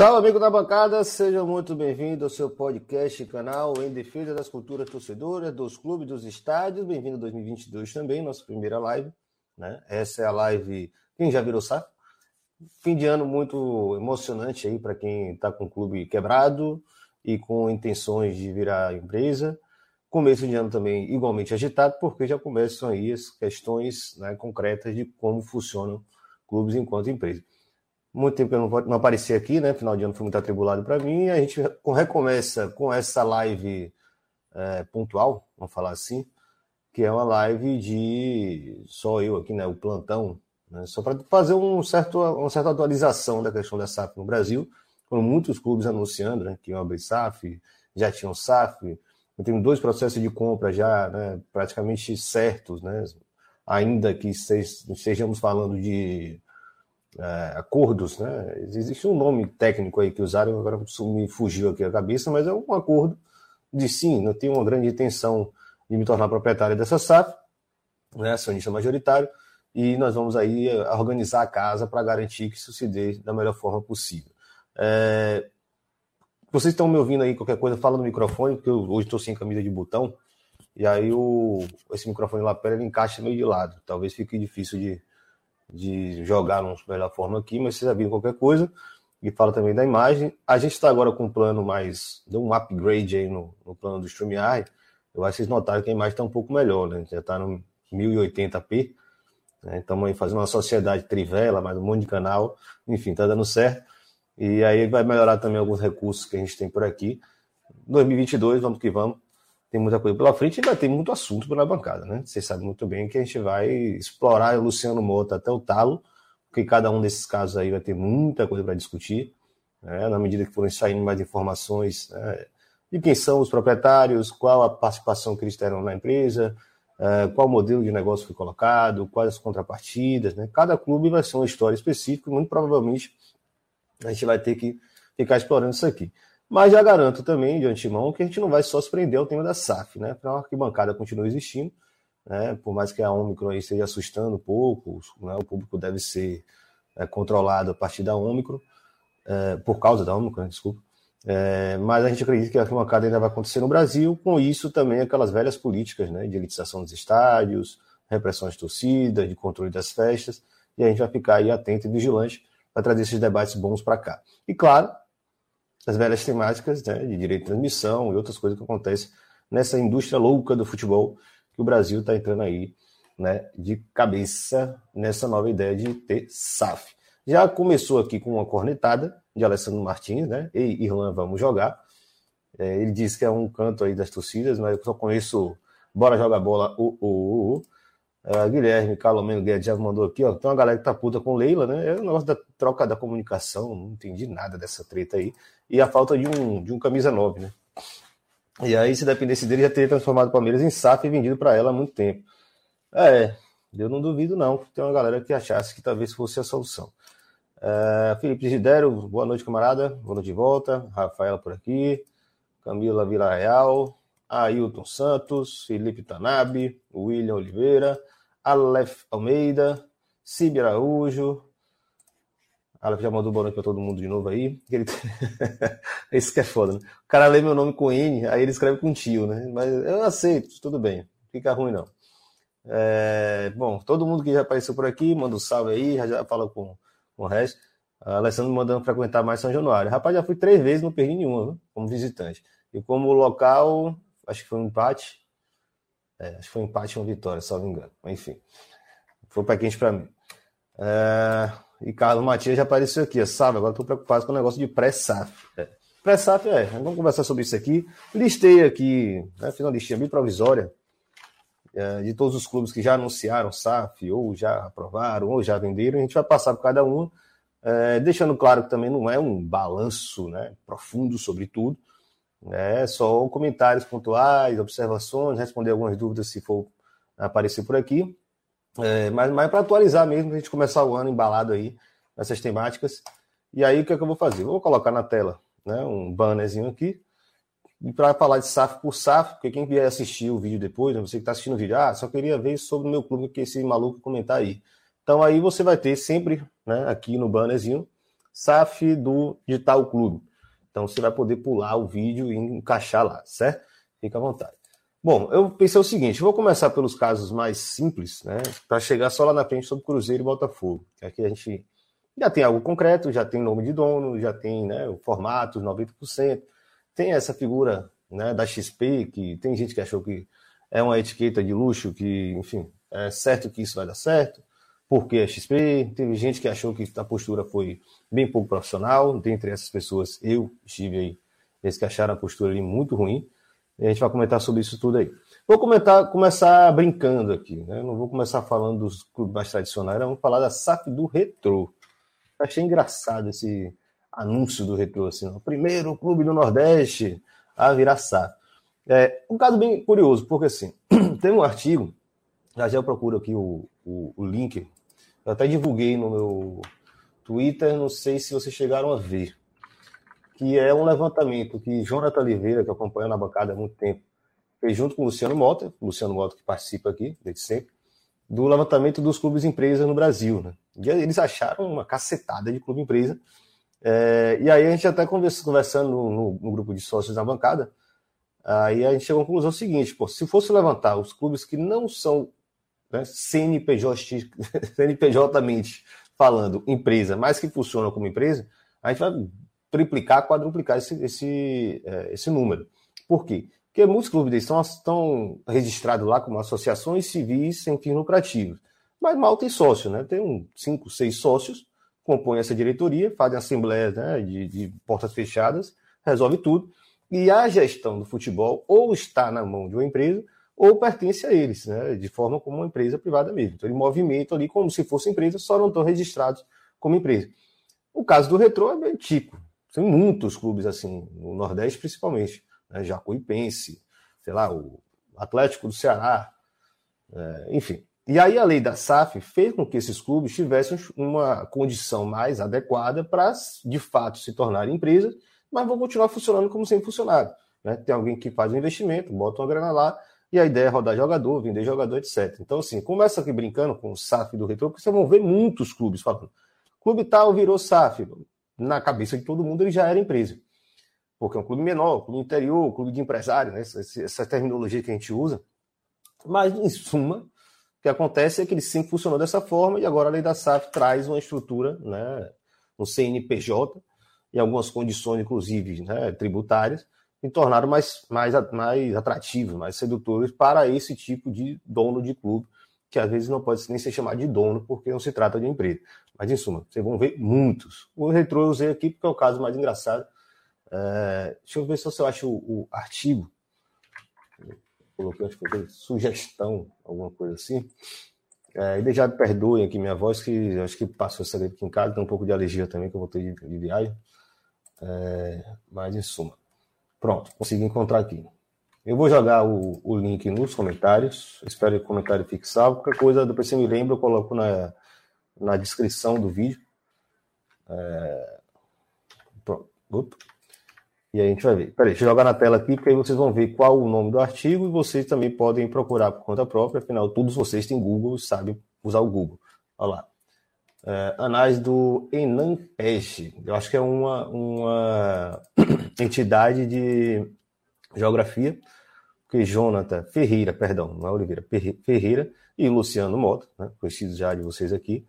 Salve, amigo da bancada, seja muito bem-vindo ao seu podcast canal em defesa das culturas torcedoras, dos clubes, dos estádios. Bem-vindo a 2022 também, nossa primeira live. Né? Essa é a live. Quem já virou saco? Fim de ano muito emocionante aí para quem está com o clube quebrado e com intenções de virar empresa. Começo de ano também igualmente agitado, porque já começam aí as questões né, concretas de como funcionam clubes enquanto empresa. Muito tempo que eu não, não apareci aqui, né? Final de ano foi muito atribulado para mim. A gente recomeça com essa live é, pontual, vamos falar assim, que é uma live de só eu aqui, né? O plantão, né, só para fazer um certo, uma certa atualização da questão da SAF no Brasil. Foram muitos clubes anunciando né, que iam abrir SAF, já tinham SAF. Eu tenho dois processos de compra já né, praticamente certos, né? Ainda que estejamos falando de é, acordos, né? Existe um nome técnico aí que usaram, agora me fugiu aqui a cabeça, mas é um acordo de sim, não tenho uma grande intenção de me tornar proprietário dessa SAF, né, acionista majoritário, e nós vamos aí é, organizar a casa para garantir que isso se dê da melhor forma possível. É... Vocês estão me ouvindo aí, qualquer coisa, fala no microfone, porque eu hoje estou sem camisa de botão, e aí o... esse microfone lapela ele encaixa meio de lado, talvez fique difícil de, de jogar numa melhor forma aqui, mas vocês aviram qualquer coisa. E fala também da imagem. A gente está agora com um plano mais. Deu um upgrade aí no, no plano do StreamYard. Eu acho que vocês notaram que a imagem está um pouco melhor, né? Já está no 1080p. Né? Estamos aí fazendo uma sociedade trivela, mais um monte de canal. Enfim, está dando certo. E aí vai melhorar também alguns recursos que a gente tem por aqui. 2022, vamos que vamos tem muita coisa pela frente e ainda tem muito assunto pela bancada, né? Vocês sabem muito bem que a gente vai explorar o Luciano Mota até o talo, porque cada um desses casos aí vai ter muita coisa para discutir, né? na medida que forem saindo mais informações né? de quem são os proprietários, qual a participação que eles terão na empresa, uh, qual modelo de negócio foi colocado, quais as contrapartidas, né? Cada clube vai ser uma história específica, muito provavelmente a gente vai ter que ficar explorando isso aqui. Mas já garanto também, de antemão, que a gente não vai só se prender ao tema da SAF, né? Para a arquibancada continua existindo, né? Por mais que a Omicron esteja assustando um pouco, né? o público deve ser é, controlado a partir da Omicron, é, por causa da Omicron, desculpa. É, mas a gente acredita que a arquibancada ainda vai acontecer no Brasil, com isso também aquelas velhas políticas, né? De elitização dos estádios, repressão às torcidas, de controle das festas, e a gente vai ficar aí atento e vigilante para trazer esses debates bons para cá. E claro, as velhas temáticas né, de direito de transmissão e outras coisas que acontecem nessa indústria louca do futebol que o Brasil está entrando aí né, de cabeça nessa nova ideia de ter SAF. Já começou aqui com uma cornetada de Alessandro Martins, né? Ei, Irlan, vamos jogar. É, ele disse que é um canto aí das torcidas, mas eu só conheço Bora Joga Bola, o, o, o. Uh, Guilherme Calomeno Guedes já mandou aqui, ó. Tem uma galera que tá puta com Leila, né? É o negócio da troca da comunicação, não entendi nada dessa treta aí. E a falta de um, de um camisa 9, né? E aí, se dependesse dele, já teria transformado o Palmeiras em SAF e vendido para ela há muito tempo. É, eu não duvido, não, tem uma galera que achasse que talvez fosse a solução. Uh, Felipe Gidero, boa noite, camarada. Boa noite de volta. Rafaela por aqui. Camila Vila Real. Ailton Santos, Felipe Tanabe, William Oliveira, Aleph Almeida, Cibi Araújo. Aleph já mandou boa noite para todo mundo de novo aí. Esse que é foda, né? O cara lê meu nome com N, aí ele escreve com tio, né? Mas eu aceito, tudo bem. Fica ruim não. É... Bom, todo mundo que já apareceu por aqui, manda um salve aí, já, fala com, com o resto. A Alessandro mandando frequentar mais São Januário. Rapaz, já fui três vezes, não perdi nenhuma, viu? como visitante. E como local, acho que foi um empate. É, acho que foi um empate e uma vitória, salvo engano. Enfim, foi para quente para mim. É, E Carlos Matias já apareceu aqui, sabe? Agora estou preocupado com o negócio de pré-SAF. É. Pré-SAF é, vamos conversar sobre isso aqui. Listei aqui, né, fiz uma listinha bem provisória é, de todos os clubes que já anunciaram SAF, ou já aprovaram, ou já venderam. A gente vai passar por cada um, é, deixando claro que também não é um balanço né, profundo sobre tudo. É só comentários pontuais, observações, responder algumas dúvidas se for aparecer por aqui. É, mas mais para atualizar mesmo, a gente começar o ano embalado aí nessas temáticas. E aí o que, é que eu vou fazer? vou colocar na tela né, um bannerzinho aqui. E para falar de SAF por SAF, porque quem vier assistir o vídeo depois, né, você que está assistindo o vídeo, ah, só queria ver sobre o meu clube que esse maluco comentar aí. Então aí você vai ter sempre né, aqui no bannerzinho SAF do Digital Clube. Então você vai poder pular o vídeo e encaixar lá, certo? Fica à vontade. Bom, eu pensei o seguinte: vou começar pelos casos mais simples, né? Para chegar só lá na frente sobre Cruzeiro e Botafogo. Aqui a gente já tem algo concreto, já tem nome de dono, já tem né, o formato, 90%. Tem essa figura né, da XP, que tem gente que achou que é uma etiqueta de luxo, que, enfim, é certo que isso vai dar certo porque é XP, teve gente que achou que a postura foi bem pouco profissional, dentre essas pessoas eu estive aí, eles que acharam a postura ali muito ruim, a gente vai comentar sobre isso tudo aí. Vou comentar, começar brincando aqui, né? não vou começar falando dos clubes mais tradicionais, vamos falar da SAF do Retro. Achei engraçado esse anúncio do Retro, assim, o primeiro clube do Nordeste a virar SAF. É um caso bem curioso, porque assim, tem um artigo, já já eu procuro aqui o, o, o link eu até divulguei no meu Twitter, não sei se vocês chegaram a ver, que é um levantamento que Jonathan Oliveira, que acompanha na bancada há muito tempo, fez junto com o Luciano Mota, Luciano Mota que participa aqui desde sempre, do levantamento dos clubes empresas no Brasil. Né? E eles acharam uma cacetada de clube empresa. É, e aí a gente até conversando no, no, grupo de sócios da bancada, aí a gente chegou à conclusão seguinte, pô, se fosse levantar os clubes que não são né, CNPJ, CNPJ falando empresa, mas que funciona como empresa, a gente vai triplicar, quadruplicar esse, esse, é, esse número. Por quê? Porque muitos clubes estão, estão registrados lá como associações civis sem fins lucrativos. Mas mal tem sócio, né? Tem um, cinco, seis sócios, compõem essa diretoria, fazem assembleias né, de, de portas fechadas, resolve tudo. E a gestão do futebol ou está na mão de uma empresa ou pertence a eles, né, de forma como uma empresa privada mesmo. Então, ele movimenta ali como se fosse empresa, só não estão registrados como empresa. O caso do Retrô é bem típico. Tem muitos clubes assim, no Nordeste principalmente. Né, Jacuipense, sei lá, o Atlético do Ceará, é, enfim. E aí a lei da SAF fez com que esses clubes tivessem uma condição mais adequada para, de fato, se tornarem empresas, mas vão continuar funcionando como sempre funcionaram. Né? Tem alguém que faz um investimento, bota uma grana lá, e a ideia é rodar jogador, vender jogador, etc. Então, assim, começa aqui brincando com o SAF do Retro, porque vocês vão ver muitos clubes falando. Clube tal virou SAF. Na cabeça de todo mundo ele já era empresa. Porque é um clube menor, clube interior, clube de empresário, né? essa, essa terminologia que a gente usa. Mas, em suma, o que acontece é que ele sempre funcionou dessa forma e agora a lei da SAF traz uma estrutura, né, no CNPJ, e algumas condições, inclusive, né, tributárias, e tornaram mais, mais, mais atrativos, mais sedutores para esse tipo de dono de clube, que às vezes não pode nem ser chamado de dono, porque não se trata de empresa. Mas, em suma, vocês vão ver muitos. O retrô eu usei aqui porque é o caso mais engraçado. É, deixa eu ver se eu acho o, o artigo. coloquei, acho que sugestão, alguma coisa assim. É, e já perdoem aqui minha voz, que acho que passou essa gripe aqui em casa, tem um pouco de alergia também, que eu voltei de, de viagem. É, mas, em suma. Pronto, consegui encontrar aqui. Eu vou jogar o, o link nos comentários. Espero que o comentário fique salvo. Qualquer coisa, depois você me lembra, eu coloco na, na descrição do vídeo. É... Pronto. E aí a gente vai ver. Peraí, deixa eu jogar na tela aqui, porque aí vocês vão ver qual o nome do artigo e vocês também podem procurar por conta própria. Afinal, todos vocês têm Google e sabem usar o Google. Olha lá. É, análise do Enampege. Eu acho que é uma, uma entidade de geografia, que Jonathan Ferreira, perdão, não é Oliveira, Ferreira e Luciano Mota, né, conhecidos já de vocês aqui,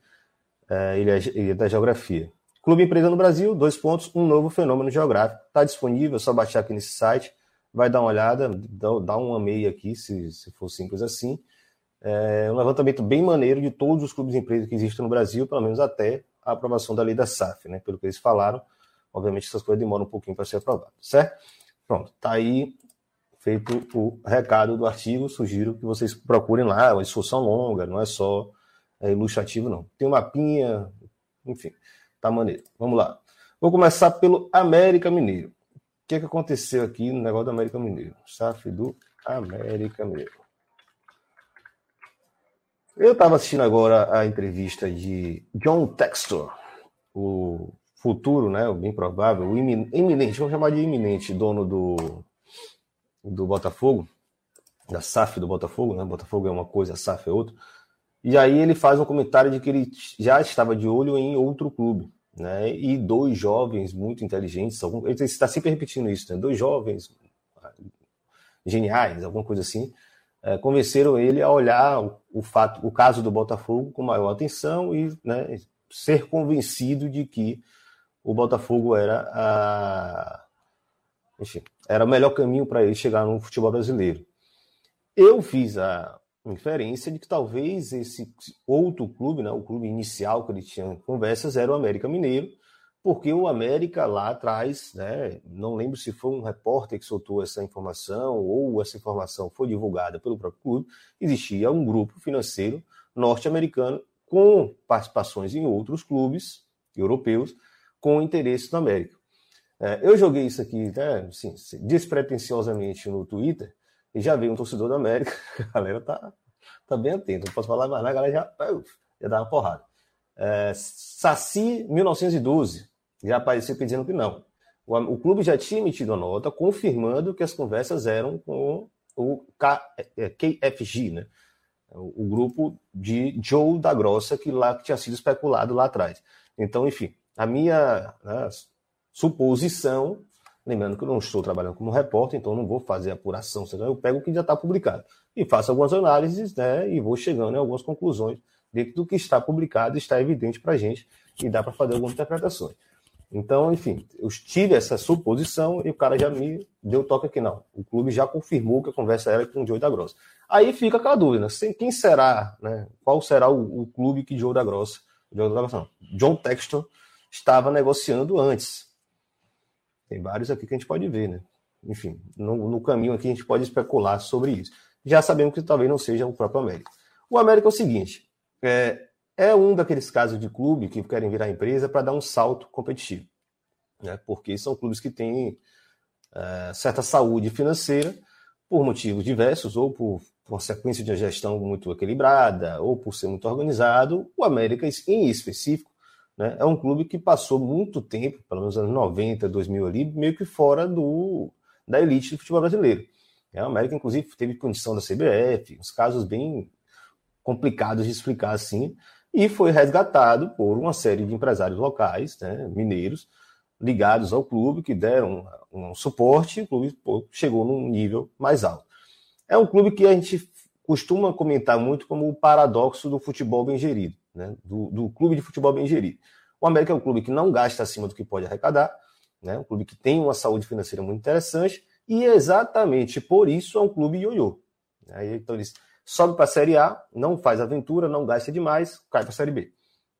é, ele, é, ele é da geografia. Clube Empresa no Brasil, dois pontos, um novo fenômeno geográfico. Está disponível, é só baixar aqui nesse site, vai dar uma olhada, dá, dá um amei aqui, se, se for simples assim. É um levantamento bem maneiro de todos os clubes empresas que existem no Brasil, pelo menos até a aprovação da lei da SAF, né? Pelo que eles falaram, obviamente essas coisas demoram um pouquinho para ser aprovado, certo? Pronto, tá aí feito o recado do artigo, sugiro que vocês procurem lá, é uma discussão longa, não é só é, ilustrativo, não. Tem uma mapinha, enfim, tá maneiro. Vamos lá. Vou começar pelo América Mineiro. O que, é que aconteceu aqui no negócio do América Mineiro? SAF do América Mineiro. Eu estava assistindo agora a entrevista de John Textor, o futuro, né, o bem provável, o iminente, vamos chamar de iminente, dono do, do Botafogo, da SAF do Botafogo, né? Botafogo é uma coisa, a SAF é outra. E aí ele faz um comentário de que ele já estava de olho em outro clube, né? E dois jovens muito inteligentes, algum, ele está sempre repetindo isso, né? Dois jovens geniais, alguma coisa assim, é, convenceram ele a olhar o, o, fato, o caso do Botafogo com maior atenção e né, ser convencido de que o Botafogo era a, enfim, era o melhor caminho para ele chegar no futebol brasileiro. Eu fiz a inferência de que talvez esse outro clube, né, o clube inicial que ele tinha conversas, era o América Mineiro, porque o América lá atrás, né, não lembro se foi um repórter que soltou essa informação ou essa informação foi divulgada pelo próprio clube, existia um grupo financeiro norte-americano com participações em outros clubes europeus com interesse na América. É, eu joguei isso aqui, né, assim, despretensiosamente no Twitter e já veio um torcedor da América, a galera tá, tá bem atenta, não posso falar mais, a galera já, já dá uma porrada. É, Saci 1912, já apareceu dizendo que não. O, o, clube já tinha emitido a nota confirmando que as conversas eram com o K, é, KFG, né? O, o, grupo de Joe da Grossa, que lá que tinha sido especulado lá atrás. Então, enfim, a minha né, suposição, lembrando que eu não estou trabalhando como repórter, então não vou fazer apuração, eu pego o que já está publicado e faço algumas análises né, e vou chegando em algumas conclusões dentro do que está publicado, está evidente para a gente e dá para fazer algumas interpretações. Então, enfim, eu tive essa suposição e o cara já me deu toque aqui, não. O clube já confirmou que a conversa era com o Joe da Grossa. Aí fica aquela dúvida, né? quem será, né? Qual será o, o clube que Joe da Grossa, da Grossa não, John Texton estava negociando antes. Tem vários aqui que a gente pode ver, né? Enfim, no, no caminho aqui a gente pode especular sobre isso. Já sabemos que talvez não seja o próprio América. O América é o seguinte, é, é um daqueles casos de clube que querem virar empresa para dar um salto competitivo, né? porque são clubes que têm é, certa saúde financeira por motivos diversos, ou por, por uma sequência de gestão muito equilibrada, ou por ser muito organizado. O América, em específico, né, é um clube que passou muito tempo, pelo menos anos 90, 2000 ali, meio que fora do, da elite do futebol brasileiro. É, o América, inclusive, teve condição da CBF, uns casos bem complicados de explicar assim, e foi resgatado por uma série de empresários locais, né, mineiros, ligados ao clube, que deram um suporte e o clube chegou num nível mais alto. É um clube que a gente costuma comentar muito como o paradoxo do futebol bem gerido, né, do, do clube de futebol bem gerido. O América é um clube que não gasta acima do que pode arrecadar, né, um clube que tem uma saúde financeira muito interessante, e exatamente por isso é um clube ioiô. Então eles sobe para a Série A, não faz aventura, não gasta demais, cai para a Série B.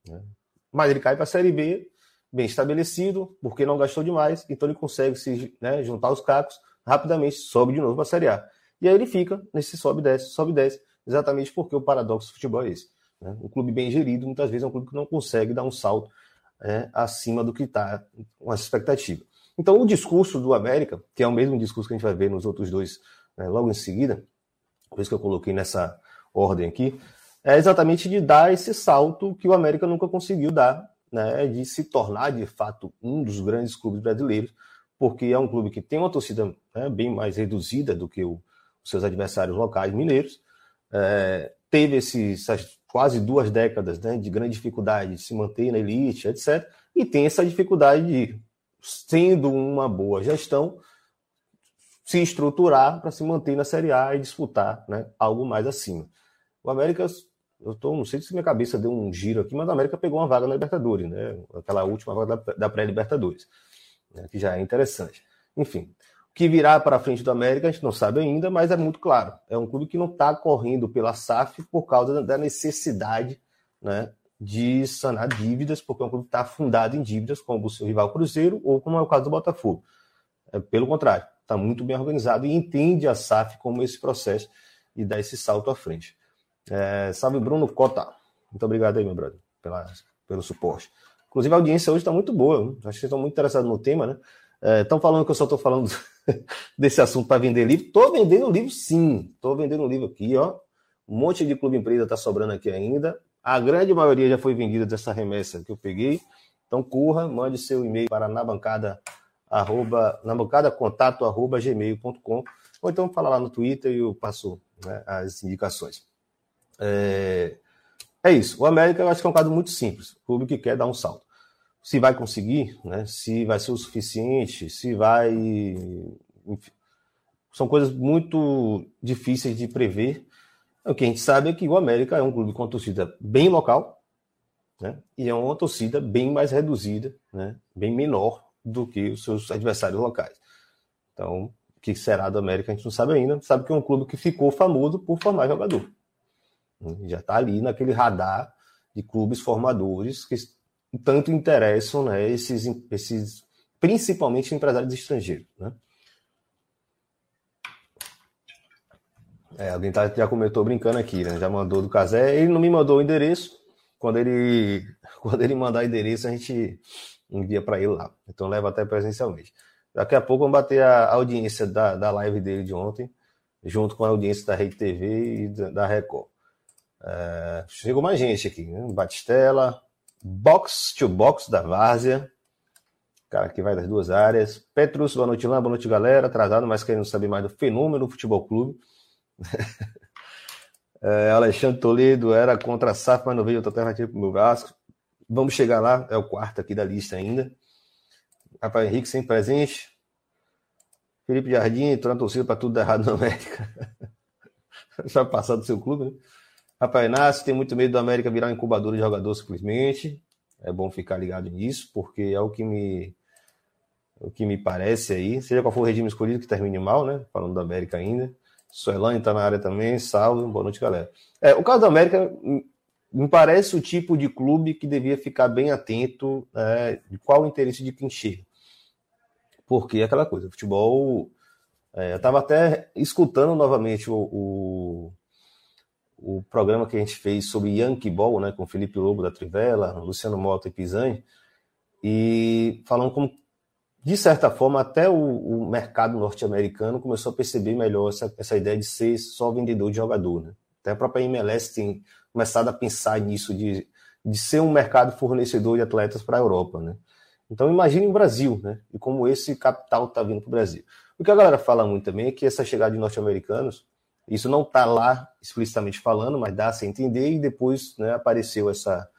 Né? Mas ele cai para a Série B bem estabelecido, porque não gastou demais, então ele consegue se né, juntar os cacos, rapidamente sobe de novo para a Série A. E aí ele fica nesse sobe e desce, sobe e desce, exatamente porque o paradoxo do futebol é esse. Né? Um clube bem gerido, muitas vezes, é um clube que não consegue dar um salto é, acima do que está com essa expectativa. Então, o discurso do América, que é o mesmo discurso que a gente vai ver nos outros dois né, logo em seguida, por isso que eu coloquei nessa ordem aqui, é exatamente de dar esse salto que o América nunca conseguiu dar, né, de se tornar de fato um dos grandes clubes brasileiros, porque é um clube que tem uma torcida né, bem mais reduzida do que o, os seus adversários locais mineiros, é, teve esses, essas quase duas décadas né, de grande dificuldade de se manter na elite, etc., e tem essa dificuldade de, sendo uma boa gestão, se estruturar para se manter na Série A e disputar né, algo mais acima. O América, eu tô, não sei se minha cabeça deu um giro aqui, mas o América pegou uma vaga na Libertadores, né? Aquela última vaga da, da pré-Libertadores, né, que já é interessante. Enfim, o que virá para frente do América a gente não sabe ainda, mas é muito claro. É um clube que não está correndo pela SAF por causa da necessidade né, de sanar dívidas, porque é um clube que está fundado em dívidas, como o seu rival Cruzeiro ou como é o caso do Botafogo. É, pelo contrário, está muito bem organizado e entende a SAF como esse processo e dá esse salto à frente. É, salve Bruno Cota. Muito obrigado aí, meu brother, pela, pelo suporte. Inclusive, a audiência hoje está muito boa. Acho que vocês estão muito interessados no tema, né? Estão é, falando que eu só estou falando desse assunto para vender livro. Estou vendendo livro, sim. Estou vendendo livro aqui, ó. Um monte de clube empresa está sobrando aqui ainda. A grande maioria já foi vendida dessa remessa que eu peguei. Então, corra, mande seu e-mail para na bancada, arroba, na bancada contato arroba gmail.com ou então fala lá no Twitter e eu passo né, as indicações. É, é isso. O América eu acho que é um caso muito simples. O clube que quer dar um salto se vai conseguir, né? se vai ser o suficiente, se vai. Enfim, são coisas muito difíceis de prever. O que a gente sabe é que o América é um clube com uma torcida bem local, né? e é uma torcida bem mais reduzida, né? bem menor do que os seus adversários locais. Então, o que será do América a gente não sabe ainda. Sabe que é um clube que ficou famoso por formar jogador. Já está ali naquele radar de clubes formadores que tanto interessam né, esses, esses principalmente empresários estrangeiros. Né? É, alguém tá, já comentou brincando aqui, né? Já mandou do Casé. Ele não me mandou o endereço. Quando ele, quando ele mandar o endereço, a gente envia para ele lá. Então leva até presencialmente. Daqui a pouco vamos bater a audiência da, da live dele de ontem, junto com a audiência da Rede TV e da, Record. É, chegou mais gente aqui, né? Batistela, Box to Box da Várzea. Cara que vai das duas áreas. Petrus, boa noite lá, boa noite galera. Atrasado, mas querendo saber mais do fenômeno do futebol clube. é, Alexandre Toledo era contra a SAF, mas não veio outra alternativa para o meu Vasco. Vamos chegar lá, é o quarto aqui da lista ainda. Rafael Henrique sem presente. Felipe Jardim entrou na torcida para tudo dar errado na América. Já passar do seu clube, né? Rafael Inácio tem muito medo do América virar um incubador de jogador simplesmente. É bom ficar ligado nisso, porque é o que me o que me parece aí. Seja qual for o regime escolhido que termine mal, né? Falando da América ainda. Suelane está na área também. Salve, boa noite, galera. É, o caso da América me parece o tipo de clube que devia ficar bem atento é, de qual o interesse de quem chega. Porque é aquela coisa, futebol. É, eu estava até escutando novamente o, o o programa que a gente fez sobre Yankee Ball, né, com Felipe Lobo da Trivela, Luciano Mota e Pisani, e falando como, de certa forma, até o, o mercado norte-americano começou a perceber melhor essa, essa ideia de ser só vendedor de jogador. Né? Até a própria MLS tem começado a pensar nisso, de, de ser um mercado fornecedor de atletas para a Europa. Né? Então imagine o Brasil, né? e como esse capital está vindo para o Brasil. O que a galera fala muito também é que essa chegada de norte-americanos isso não está lá explicitamente falando, mas dá a entender, e depois né, apareceu essa,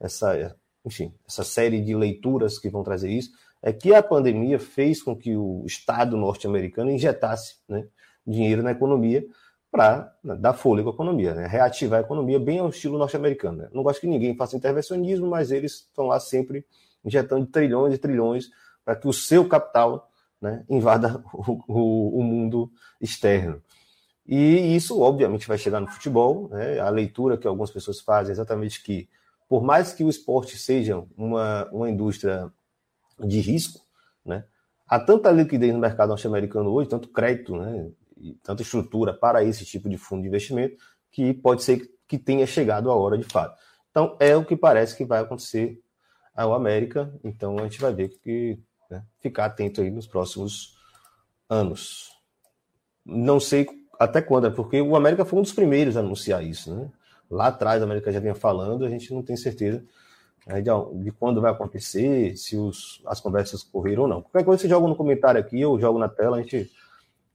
essa, enfim, essa série de leituras que vão trazer isso, é que a pandemia fez com que o Estado norte-americano injetasse né, dinheiro na economia para dar fôlego à economia, né, reativar a economia bem ao estilo norte-americano. Né. Não gosto que ninguém faça intervencionismo, mas eles estão lá sempre injetando trilhões e trilhões para que o seu capital né, invada o, o, o mundo externo. E isso, obviamente, vai chegar no futebol. Né? A leitura que algumas pessoas fazem é exatamente que, por mais que o esporte seja uma, uma indústria de risco, né? há tanta liquidez no mercado norte-americano hoje, tanto crédito, né? Tanta estrutura para esse tipo de fundo de investimento, que pode ser que tenha chegado a hora de fato. Então, é o que parece que vai acontecer ao América. Então, a gente vai ver que né? ficar atento aí nos próximos anos. Não sei até quando? É porque o América foi um dos primeiros a anunciar isso, né? Lá atrás, a América já vinha falando, a gente não tem certeza né, de, de, quando vai acontecer, se os, as conversas correram ou não. Qualquer coisa você joga no comentário aqui, eu jogo na tela, a gente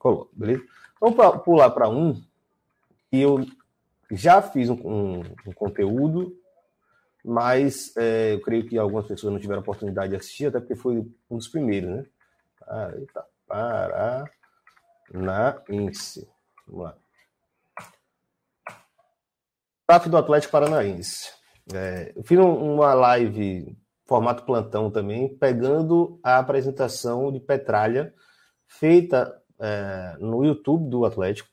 coloca, beleza? Vamos pra, pular para um que eu já fiz um, um, um conteúdo, mas é, eu creio que algumas pessoas não tiveram oportunidade de assistir, até porque foi um dos primeiros, né? Ah, eita, Paranaense. Vamos lá. SAF do Atlético Paranaense. É, eu fiz uma live formato plantão também, pegando a apresentação de Petralha feita é, no YouTube do Atlético,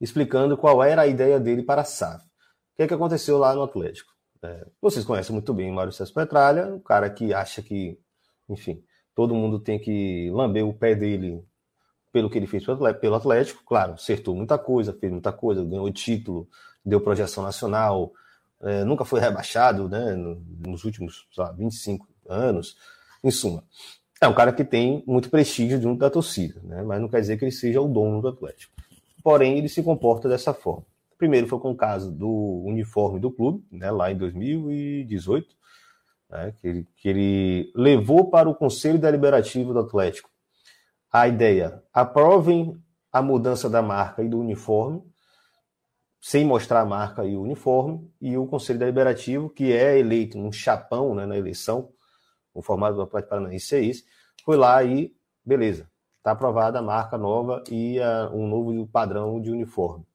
explicando qual era a ideia dele para a SAF. O que, é que aconteceu lá no Atlético? É, vocês conhecem muito bem o Mário César Petralha, um cara que acha que, enfim, todo mundo tem que lamber o pé dele pelo que ele fez pelo Atlético. Claro, acertou muita coisa, fez muita coisa, ganhou título, deu projeção nacional, é, nunca foi rebaixado né, nos últimos lá, 25 anos. Em suma, é um cara que tem muito prestígio junto da torcida, né, mas não quer dizer que ele seja o dono do Atlético. Porém, ele se comporta dessa forma. Primeiro foi com o caso do uniforme do clube, né, lá em 2018, né, que, ele, que ele levou para o Conselho Deliberativo do Atlético a ideia: aprovem a mudança da marca e do uniforme, sem mostrar a marca e o uniforme, e o Conselho Deliberativo, que é eleito um chapão né, na eleição, o formato do Atlético Paranaense é esse, foi lá e, beleza, está aprovada a marca nova e a, um novo padrão de uniforme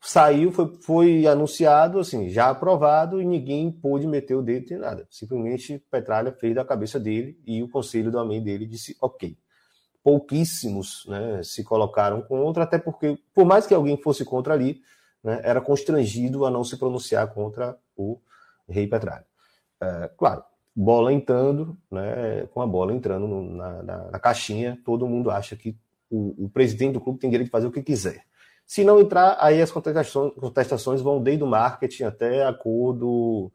saiu, foi, foi anunciado, assim, já aprovado, e ninguém pôde meter o dedo em nada. Simplesmente Petralha fez da cabeça dele e o conselho do amém dele disse ok. Pouquíssimos né, se colocaram contra, até porque, por mais que alguém fosse contra ali, né, era constrangido a não se pronunciar contra o rei Petralha. É, claro, bola entrando, né, com a bola entrando na, na, na, caixinha, todo mundo acha que o, o presidente do clube tem direito de fazer o que quiser. Se não entrar, aí as contestações, contestações vão desde o marketing até a cor do,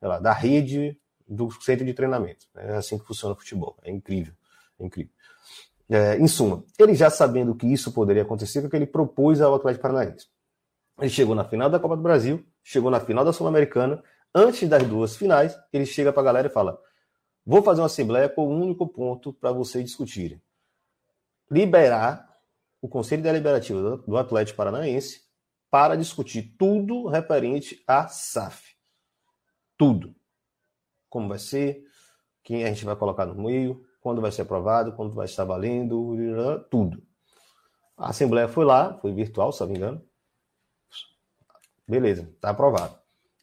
lá, da rede do centro de treinamento. É assim que funciona o futebol. É incrível. É incrível. É, em suma, ele já sabendo que isso poderia acontecer, o que ele propôs ao Atlético Paranaense. Ele chegou na final da Copa do Brasil, chegou na final da Sul-Americana, antes das duas finais, ele chega para a galera e fala: Vou fazer uma assembleia com um único ponto para vocês discutirem. Liberar o Conselho Deliberativo do Atlético Paranaense para discutir tudo referente à SAF. Tudo. Como vai ser, quem a gente vai colocar no meio, quando vai ser aprovado, quando vai estar valendo, tudo. A Assembleia foi lá, foi virtual, se não me engano. Beleza, está aprovado.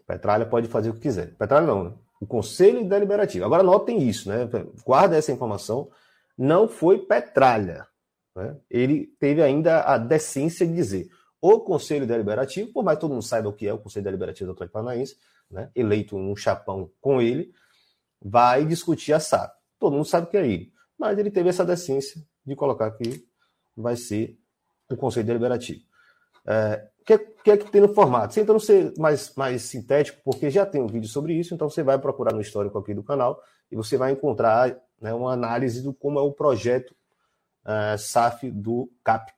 Petralha pode fazer o que quiser. Petralha não, né? O Conselho Deliberativo. Agora notem isso, né? Guarda essa informação. Não foi Petralha. Né? Ele teve ainda a decência de dizer o Conselho Deliberativo, por mais que todo mundo saiba o que é o Conselho Deliberativo do Atlético Paranaense, né? eleito um chapão com ele, vai discutir a SAP. Todo mundo sabe o que é ele. Mas ele teve essa decência de colocar que vai ser o Conselho Deliberativo. É, que, que, é que tem no formato? Tentando ser mais, mais sintético, porque já tem um vídeo sobre isso, então você vai procurar no histórico aqui do canal e você vai encontrar né, uma análise do como é o projeto uh, SAF do CAP.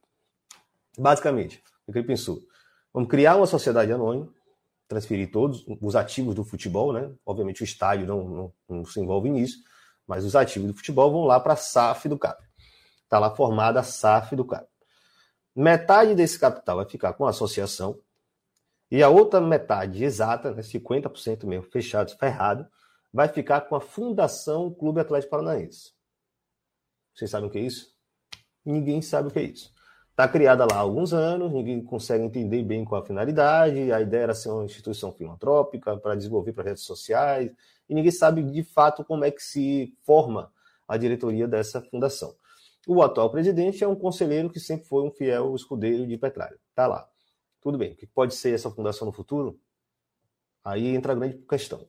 Basicamente, o que ele pensou? Vamos criar uma sociedade anônima, transferir todos os ativos do futebol, né? Obviamente o estádio não, não, não se envolve nisso, mas os ativos do futebol vão lá para a SAF do CAP. Está lá formada a SAF do CAP. Metade desse capital vai ficar com a associação e a outra metade exata, né, 50% mesmo, fechado, ferrado, vai ficar com a Fundação Clube Atlético Paranaense. Vocês sabem o que é isso? ninguém sabe o que é isso. Está criada lá há alguns anos, ninguém consegue entender bem qual a finalidade, a ideia era ser uma instituição filantrópica para desenvolver projetos sociais, e ninguém sabe de fato como é que se forma a diretoria dessa fundação. O atual presidente é um conselheiro que sempre foi um fiel escudeiro de Petralha. Está lá. Tudo bem. O que pode ser essa fundação no futuro? Aí entra a grande questão.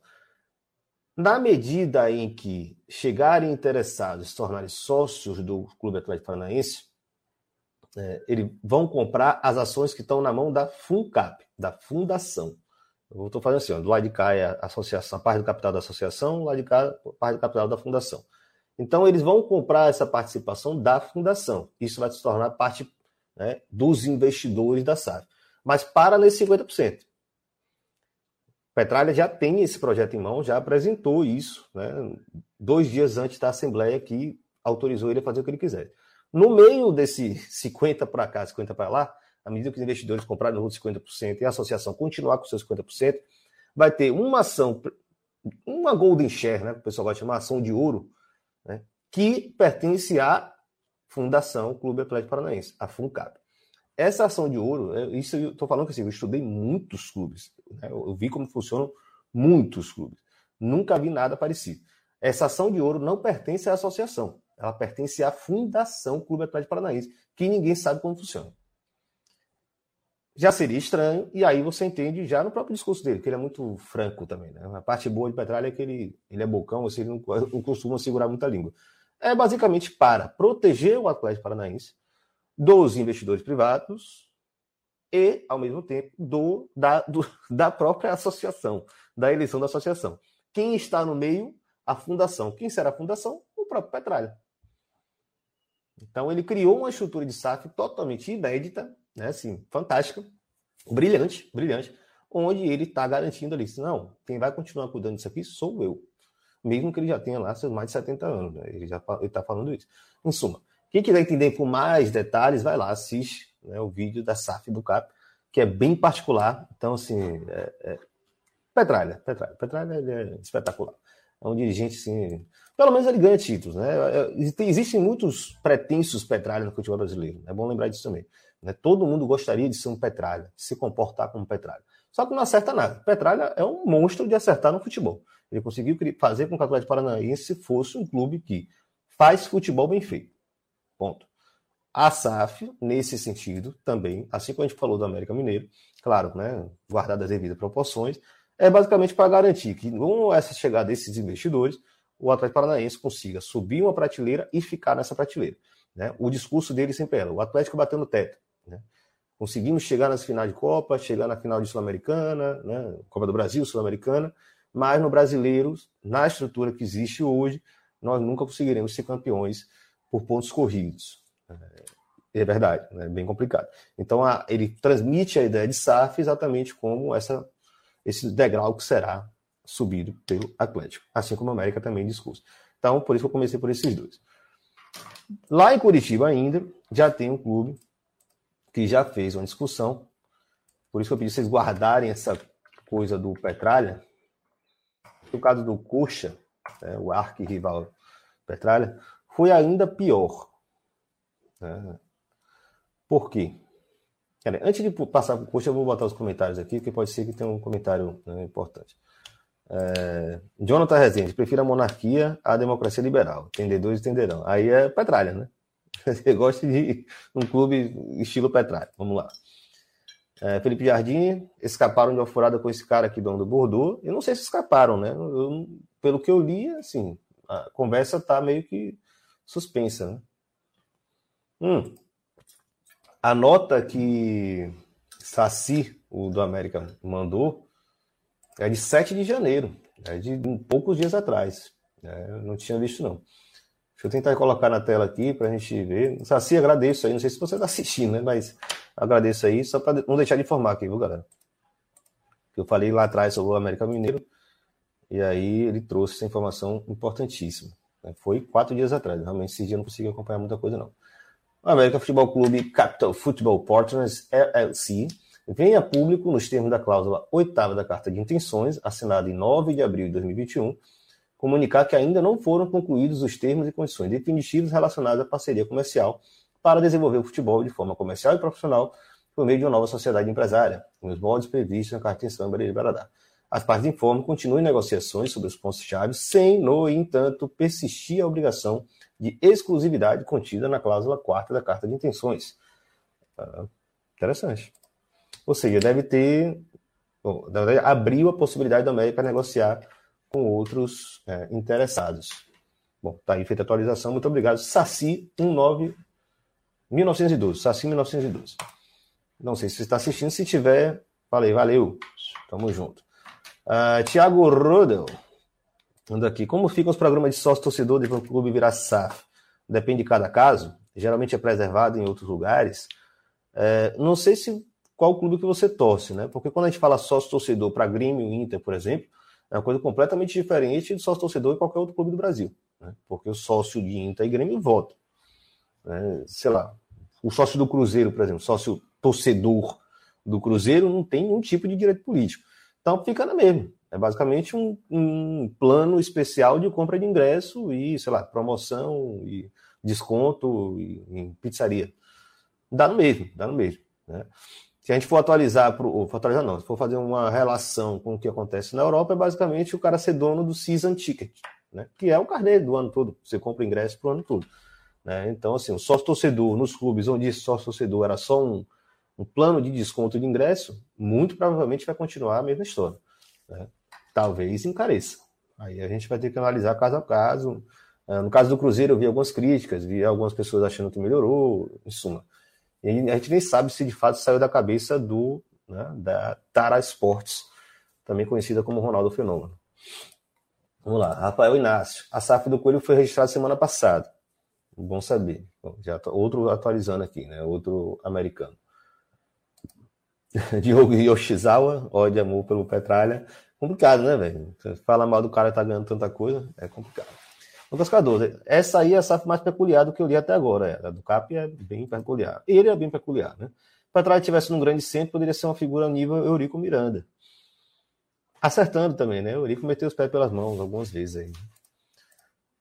Na medida em que chegarem interessados, se tornarem sócios do Clube Atlético Paranaense, é, eles vão comprar as ações que estão na mão da FUNCAP, da fundação. Eu estou fazendo assim, ó, do lado de cá é a associação, a parte do capital da associação, do lado de cá a parte do capital da fundação. Então, eles vão comprar essa participação da fundação. Isso vai se tornar parte né, dos investidores da SAF. Mas para nesse 50%. Petralha já tem esse projeto em mão, já apresentou isso, né, dois dias antes da Assembleia que autorizou ele a fazer o que ele quiser. No meio desse 50 para cá, 50 para lá, à medida que os investidores comprarem os outros 50% e a associação continuar com seus 50%, vai ter uma ação, uma golden share, né, o pessoal vai chamar ação de ouro, que pertence à Fundação Clube Atlético Paranaense, a FUNCAP. Essa ação de ouro, é, isso eu estou falando que assim, eu estudei muitos clubes, né? eu vi como funcionam muitos clubes. Nunca vi nada parecido. Essa ação de ouro não pertence à associação, ela pertence à Fundação Clube Atlético Paranaense, que ninguém sabe como funciona. já seria estranho, e aí você entende já no próprio discurso dele, que ele é muito franco também. Né? A parte boa de Petralha é que ele, ele é bocão, você assim, não, não costuma segurar muita língua. É basicamente para proteger o Atlético Paranaense dos investidores privados e, ao mesmo tempo, do, da, do, da própria associação, da eleição da associação. Quem está no meio? A fundação. Quem será a fundação? O próprio Petralha. Então, ele criou uma estrutura de SAF totalmente inédita, né, assim, fantástica, brilhante, brilhante, onde ele está garantindo ali, não, quem vai continuar cuidando disso aqui sou eu. Mesmo que ele já tenha lá seus mais de 70 anos, né? ele já está falando isso. Em suma, quem quiser entender com mais detalhes, vai lá, assiste né, o vídeo da SAF do CAP, que é bem particular. Então, assim, é, é... Petralha, Petralha, Petralha é espetacular. É um dirigente, assim, pelo menos ele ganha títulos, né? É, existem muitos pretensos Petralha no futebol brasileiro, é bom lembrar disso também. Né? Todo mundo gostaria de ser um Petralha, se comportar como Petralha. Só que não acerta nada. Petralha é um monstro de acertar no futebol. Ele conseguiu fazer com que o Atlético Paranaense fosse um clube que faz futebol bem feito. Ponto. A SAF, nesse sentido, também, assim como a gente falou do América Mineiro, claro, né, guardadas as devidas proporções, é basicamente para garantir que, com essa chegada desses investidores, o Atlético Paranaense consiga subir uma prateleira e ficar nessa prateleira. Né? O discurso dele sempre era: o Atlético bateu no teto. Né? Conseguimos chegar nas finais de Copa, chegar na final de Sul-Americana, né? Copa do Brasil, Sul-Americana, mas no brasileiro, na estrutura que existe hoje, nós nunca conseguiremos ser campeões por pontos corridos. É verdade, é né? bem complicado. Então a, ele transmite a ideia de SAF exatamente como essa, esse degrau que será subido pelo Atlético, assim como a América também discurso. Então, por isso que eu comecei por esses dois. Lá em Curitiba ainda, já tem um clube que já fez uma discussão. Por isso que eu pedi vocês guardarem essa coisa do Petralha. No caso do Coxa, né, o arqui-rival Petralha, foi ainda pior. Né? Por quê? Antes de passar para o Coxa, eu vou botar os comentários aqui, porque pode ser que tenha um comentário né, importante. É, Jonathan Rezende, prefiro a monarquia à democracia liberal. Entendedores entenderão. Aí é Petralha, né? Você gosta de um clube estilo Petralha. Vamos lá. É, Felipe Jardim, escaparam de uma furada com esse cara aqui, dono do Bordeaux. Eu não sei se escaparam, né? Eu, pelo que eu li, assim, a conversa tá meio que suspensa, né? Hum. A nota que Saci, o do América, mandou é de 7 de janeiro, é de poucos dias atrás. É, eu não tinha visto, não. Deixa eu tentar colocar na tela aqui para a gente ver. Saci, agradeço aí. Não sei se você está assistindo, né? Mas agradeço aí, só para não deixar de informar aqui, viu, galera? Eu falei lá atrás sobre o América Mineiro, e aí ele trouxe essa informação importantíssima. Né? Foi quatro dias atrás. Realmente, esse dia eu não consegui acompanhar muita coisa, não. O América Futebol Clube Capital Football Partners LLC vem a público, nos termos da cláusula oitava da Carta de Intenções, assinada em 9 de abril de 2021, comunicar que ainda não foram concluídos os termos e condições definitivos relacionados à parceria comercial para desenvolver o futebol de forma comercial e profissional por meio de uma nova sociedade empresária, nos moldes previstos na Carta de Intenção de Baradá. As partes informam continuam negociações sobre os pontos-chave, sem, no entanto, persistir a obrigação de exclusividade contida na cláusula quarta da Carta de Intenções. Ah, interessante. Ou seja, deve ter. Bom, verdade, abriu a possibilidade da América negociar com outros é, interessados. Bom, tá aí feita a atualização. Muito obrigado. Saci 19 1912. Saci 1912. Não sei se você está assistindo. Se tiver, falei, valeu. Tamo junto. Uh, Tiago Rodel. Anda aqui. Como ficam os programas de sócio torcedor de o clube virar SAF? Depende de cada caso. Geralmente é preservado em outros lugares. É, não sei se qual clube que você torce, né? Porque quando a gente fala sócio torcedor para Grêmio Inter, por exemplo, é uma coisa completamente diferente de sócio torcedor em qualquer outro clube do Brasil, né? Porque o sócio de Inter e Grêmio vota. Né? Sei lá, o sócio do Cruzeiro, por exemplo, sócio torcedor do Cruzeiro não tem nenhum tipo de direito político. Então fica na mesma. É basicamente um, um plano especial de compra de ingresso e, sei lá, promoção e desconto em pizzaria. Dá no mesmo, dá no mesmo. Né? Se a gente for atualizar, pro, for atualizar não, se for fazer uma relação com o que acontece na Europa, é basicamente o cara ser dono do season ticket, né? que é o carnê do ano todo, você compra ingresso para o ano todo. Né? Então, assim, o sócio torcedor nos clubes onde esse sócio torcedor era só um, um plano de desconto de ingresso, muito provavelmente vai continuar a mesma história. Né? Talvez encareça. Aí a gente vai ter que analisar caso a caso. Ah, no caso do Cruzeiro, eu vi algumas críticas, vi algumas pessoas achando que melhorou, em suma. E a gente nem sabe se de fato saiu da cabeça do né, da Tara Sports, também conhecida como Ronaldo Fenômeno. Vamos lá, Rafael Inácio. A SAF do Coelho foi registrada semana passada. Bom saber. Bom, já outro atualizando aqui, né? Outro americano. Diogo Yoshizawa, ódio amor pelo Petralha. Complicado, né, velho? Fala mal do cara que tá ganhando tanta coisa, é complicado. Lucas Cardoso, essa aí é a SAF mais peculiar do que eu li até agora. É. A do CAP é bem peculiar. Ele é bem peculiar, né? Petralha tivesse num grande centro, poderia ser uma figura nível Eurico Miranda. Acertando também, né? O Eurico meteu os pés pelas mãos algumas vezes aí.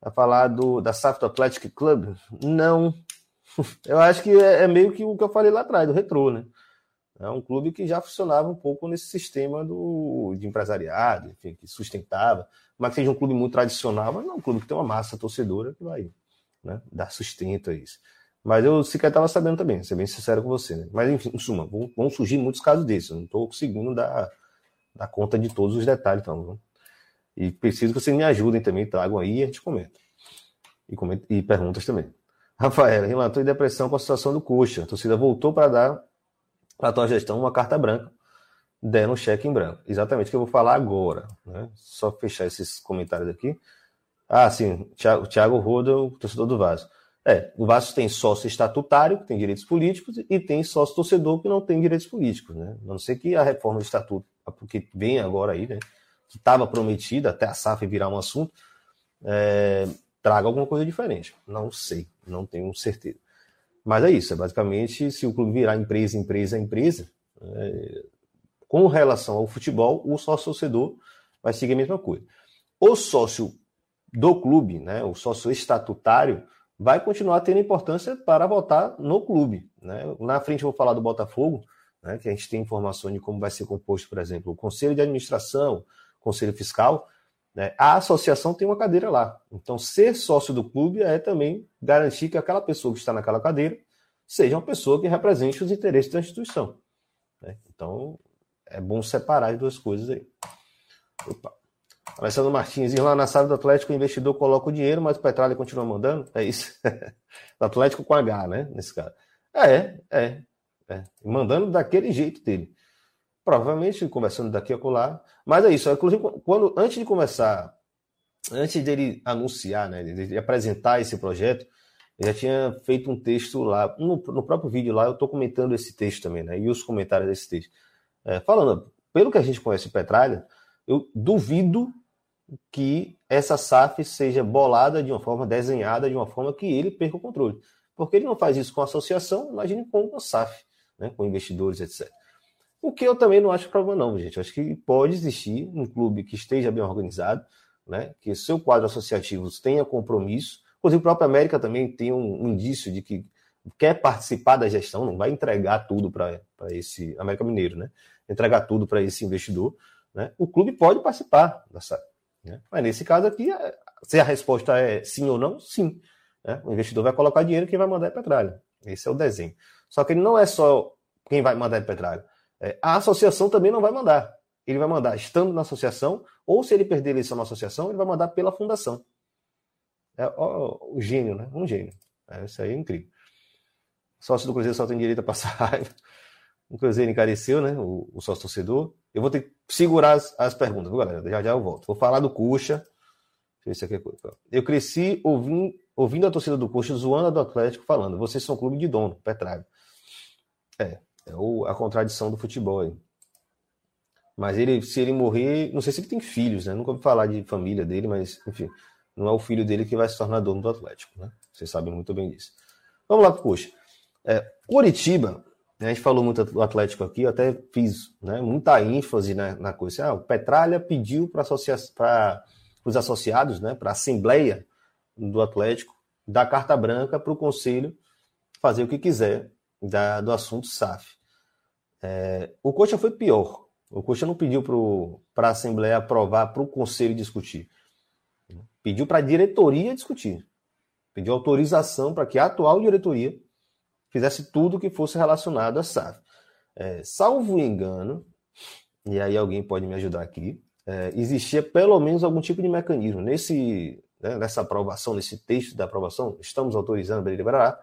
Vai falar do, da SAF do Athletic Club? Não. Eu acho que é, é meio que o que eu falei lá atrás, do retrô, né? É um clube que já funcionava um pouco nesse sistema do, de empresariado, enfim, que sustentava, mas que seja um clube muito tradicional, mas não um clube que tem uma massa torcedora que vai né, dar sustento a isso. Mas eu sequer estava sabendo também, ser bem sincero com você. Né? Mas, enfim, em suma, vão, vão surgir muitos casos desses. Eu não estou conseguindo dar, dar conta de todos os detalhes, então. Viu? E preciso que vocês me ajudem também, tragam aí e a gente comenta. E, comenta, e perguntas também. Rafael, relatou em depressão com a situação do Coxa. A torcida voltou para dar para a tua gestão uma carta branca, dando um cheque em branco. Exatamente o que eu vou falar agora. Né? Só fechar esses comentários aqui. Ah, sim, o Thiago Roda, o torcedor do Vasco. É, o Vasco tem sócio estatutário, que tem direitos políticos, e tem sócio torcedor, que não tem direitos políticos. Né? A não ser que a reforma do estatuto, porque vem agora aí, né? Que estava prometida, até a SAF virar um assunto, é, traga alguma coisa diferente. Não sei, não tenho certeza. Mas é isso, é basicamente se o clube virar empresa, empresa, empresa, é, com relação ao futebol, o sócio torcedor vai seguir a mesma coisa. O sócio do clube, né, o sócio estatutário, vai continuar tendo importância para votar no clube. Né? Na frente eu vou falar do Botafogo, né, que a gente tem informações de como vai ser composto, por exemplo, o conselho de administração, conselho fiscal. Né? A associação tem uma cadeira lá. Então, ser sócio do clube é também garantir que aquela pessoa que está naquela cadeira seja uma pessoa que represente os interesses da instituição. Né? Então, é bom separar as duas coisas aí. Opa. Alessandro Martins, ir lá na sala do Atlético, o investidor coloca o dinheiro, mas o Petralha continua mandando? É isso. do Atlético com H, né? Nesse caso. É, é, é. Mandando daquele jeito dele provavelmente conversando daqui a colar. Mas é isso. Inclusive, quando, antes de começar, antes dele anunciar, né, de apresentar esse projeto, eu já tinha feito um texto lá, no, no próprio vídeo lá, eu estou comentando esse texto também, né, e os comentários desse texto. É, falando, pelo que a gente conhece o Petralha, eu duvido que essa SAF seja bolada de uma forma, desenhada de uma forma que ele perca o controle. Porque ele não faz isso com a associação, imagine com uma SAF, né, com investidores, etc. O que eu também não acho problema, não, gente. Eu acho que pode existir um clube que esteja bem organizado, né? que seu quadro associativo tenha compromisso. Inclusive, o próprio América também tem um, um indício de que quer participar da gestão, não vai entregar tudo para esse América Mineiro, né? Entregar tudo para esse investidor. Né? O clube pode participar dessa. Né? Mas nesse caso aqui, é, se a resposta é sim ou não, sim. Né? O investidor vai colocar dinheiro, quem vai mandar é petróleo. Esse é o desenho. Só que ele não é só quem vai mandar é petróleo. É, a associação também não vai mandar. Ele vai mandar estando na associação, ou se ele perder a eleição na associação, ele vai mandar pela fundação. É ó, o gênio, né? Um gênio. É, isso aí é incrível. Sócio do Cruzeiro só tem direito a passar raiva. O Cruzeiro encareceu, né? O, o sócio torcedor. Eu vou ter que segurar as, as perguntas, viu, galera? Já já eu volto. Vou falar do Cuxa. Deixa eu ver se aqui é. Eu cresci ouvindo, ouvindo a torcida do Cuxa zoando a do Atlético falando: vocês são clube de dono, Petralho. É, é o, a contradição do futebol aí. Mas ele, se ele morrer, não sei se ele tem filhos, né? Nunca ouvi falar de família dele, mas, enfim, não é o filho dele que vai se tornar dono do Atlético, né? Vocês sabem muito bem disso. Vamos lá pro Coxa. É, Curitiba, né, a gente falou muito do Atlético aqui, eu até fiz né, muita ênfase na, na coisa. Ah, o Petralha pediu para os associados, né, para a Assembleia do Atlético, dar carta branca para o Conselho fazer o que quiser da, do assunto SAF. É, o Coxa foi pior. O Coxa não pediu para a Assembleia aprovar, para o Conselho discutir. Pediu para a diretoria discutir. Pediu autorização para que a atual diretoria fizesse tudo que fosse relacionado à SAF. É, salvo engano, e aí alguém pode me ajudar aqui, é, existia pelo menos algum tipo de mecanismo nesse, né, nessa aprovação, nesse texto da aprovação, estamos autorizando, blá,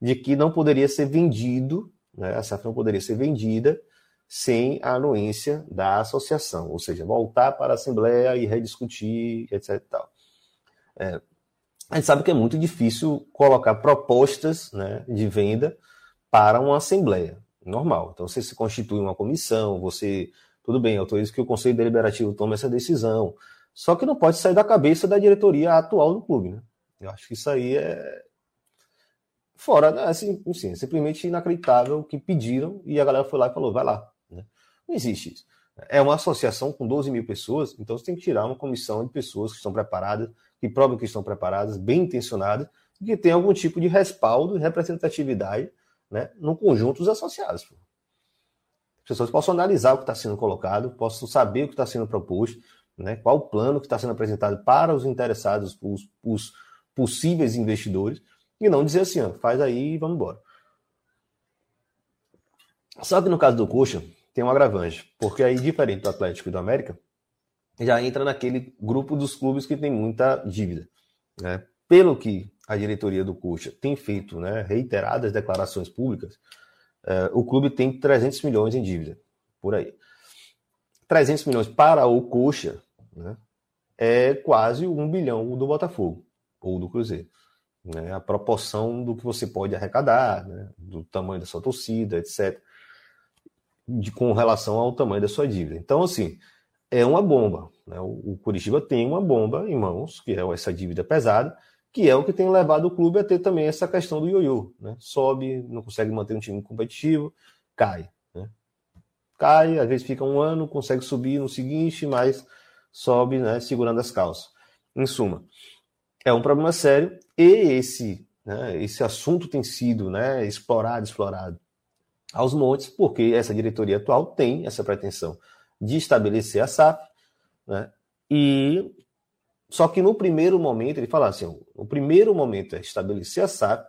de que não poderia ser vendido, né, a SAF não poderia ser vendida sem a anuência da associação, ou seja, voltar para a Assembleia e rediscutir, etc. É, a gente sabe que é muito difícil colocar propostas né, de venda para uma Assembleia, normal. Então, você se constitui uma comissão, você tudo bem, autorizo que o Conselho Deliberativo tome essa decisão. Só que não pode sair da cabeça da diretoria atual do clube, né? Eu acho que isso aí é fora, né? assim, assim, simplesmente inacreditável que pediram e a galera foi lá e falou, vai lá. Né? Não existe isso. É uma associação com 12 mil pessoas, então você tem que tirar uma comissão de pessoas que estão preparadas, que provem que estão preparadas, bem intencionadas, e que tem algum tipo de respaldo e representatividade né, no conjunto dos associados. Pô. As pessoas possam analisar o que está sendo colocado, possam saber o que está sendo proposto, né, qual o plano que está sendo apresentado para os interessados, os, os possíveis investidores, e não dizer assim, ó, faz aí e vamos embora. Só que no caso do Coxa, tem um agravante, porque aí, diferente do Atlético e do América, já entra naquele grupo dos clubes que tem muita dívida. Né? Pelo que a diretoria do Coxa tem feito né, reiteradas declarações públicas, Uh, o clube tem 300 milhões em dívida, por aí. 300 milhões para o Coxa né, é quase um bilhão do Botafogo ou do Cruzeiro. Né, a proporção do que você pode arrecadar, né, do tamanho da sua torcida, etc., de, com relação ao tamanho da sua dívida. Então, assim, é uma bomba. Né, o, o Curitiba tem uma bomba em mãos, que é essa dívida pesada, que é o que tem levado o clube a ter também essa questão do ioiô. Né? Sobe, não consegue manter um time competitivo, cai. Né? Cai, às vezes fica um ano, consegue subir no seguinte, mas sobe né, segurando as calças. Em suma, é um problema sério e esse, né, esse assunto tem sido né, explorado, explorado aos montes, porque essa diretoria atual tem essa pretensão de estabelecer a SAP, né, e só que no primeiro momento, ele fala assim: o primeiro momento é estabelecer a SAP,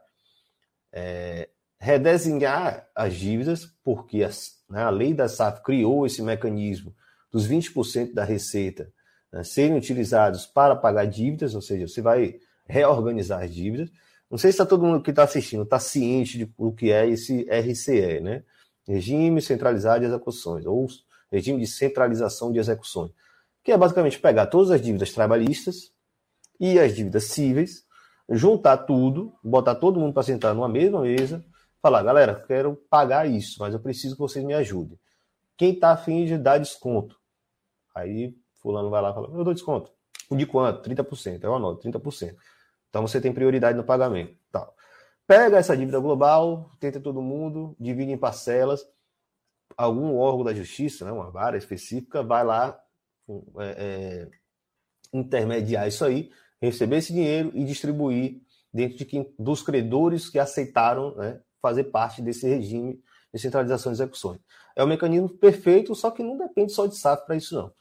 é, redesenhar as dívidas, porque as, né, a lei da SAF criou esse mecanismo dos 20% da receita né, serem utilizados para pagar dívidas, ou seja, você vai reorganizar as dívidas. Não sei se está todo mundo que está assistindo está ciente de o que é esse RCE, né? Regime Centralizado de Execuções, ou Regime de Centralização de Execuções que é basicamente pegar todas as dívidas trabalhistas e as dívidas cíveis, juntar tudo, botar todo mundo para sentar numa mesma mesa, falar, galera, quero pagar isso, mas eu preciso que vocês me ajudem. Quem está afim de dar desconto? Aí fulano vai lá e fala, eu dou desconto. De quanto? 30%. Eu anoto, 30%. Então você tem prioridade no pagamento. Tal. Pega essa dívida global, tenta todo mundo, divide em parcelas. Algum órgão da justiça, né, uma vara específica, vai lá, é, é, intermediar isso aí, receber esse dinheiro e distribuir dentro de quem, dos credores que aceitaram né, fazer parte desse regime de centralização de execuções. É um mecanismo perfeito, só que não depende só de SAF para isso, não.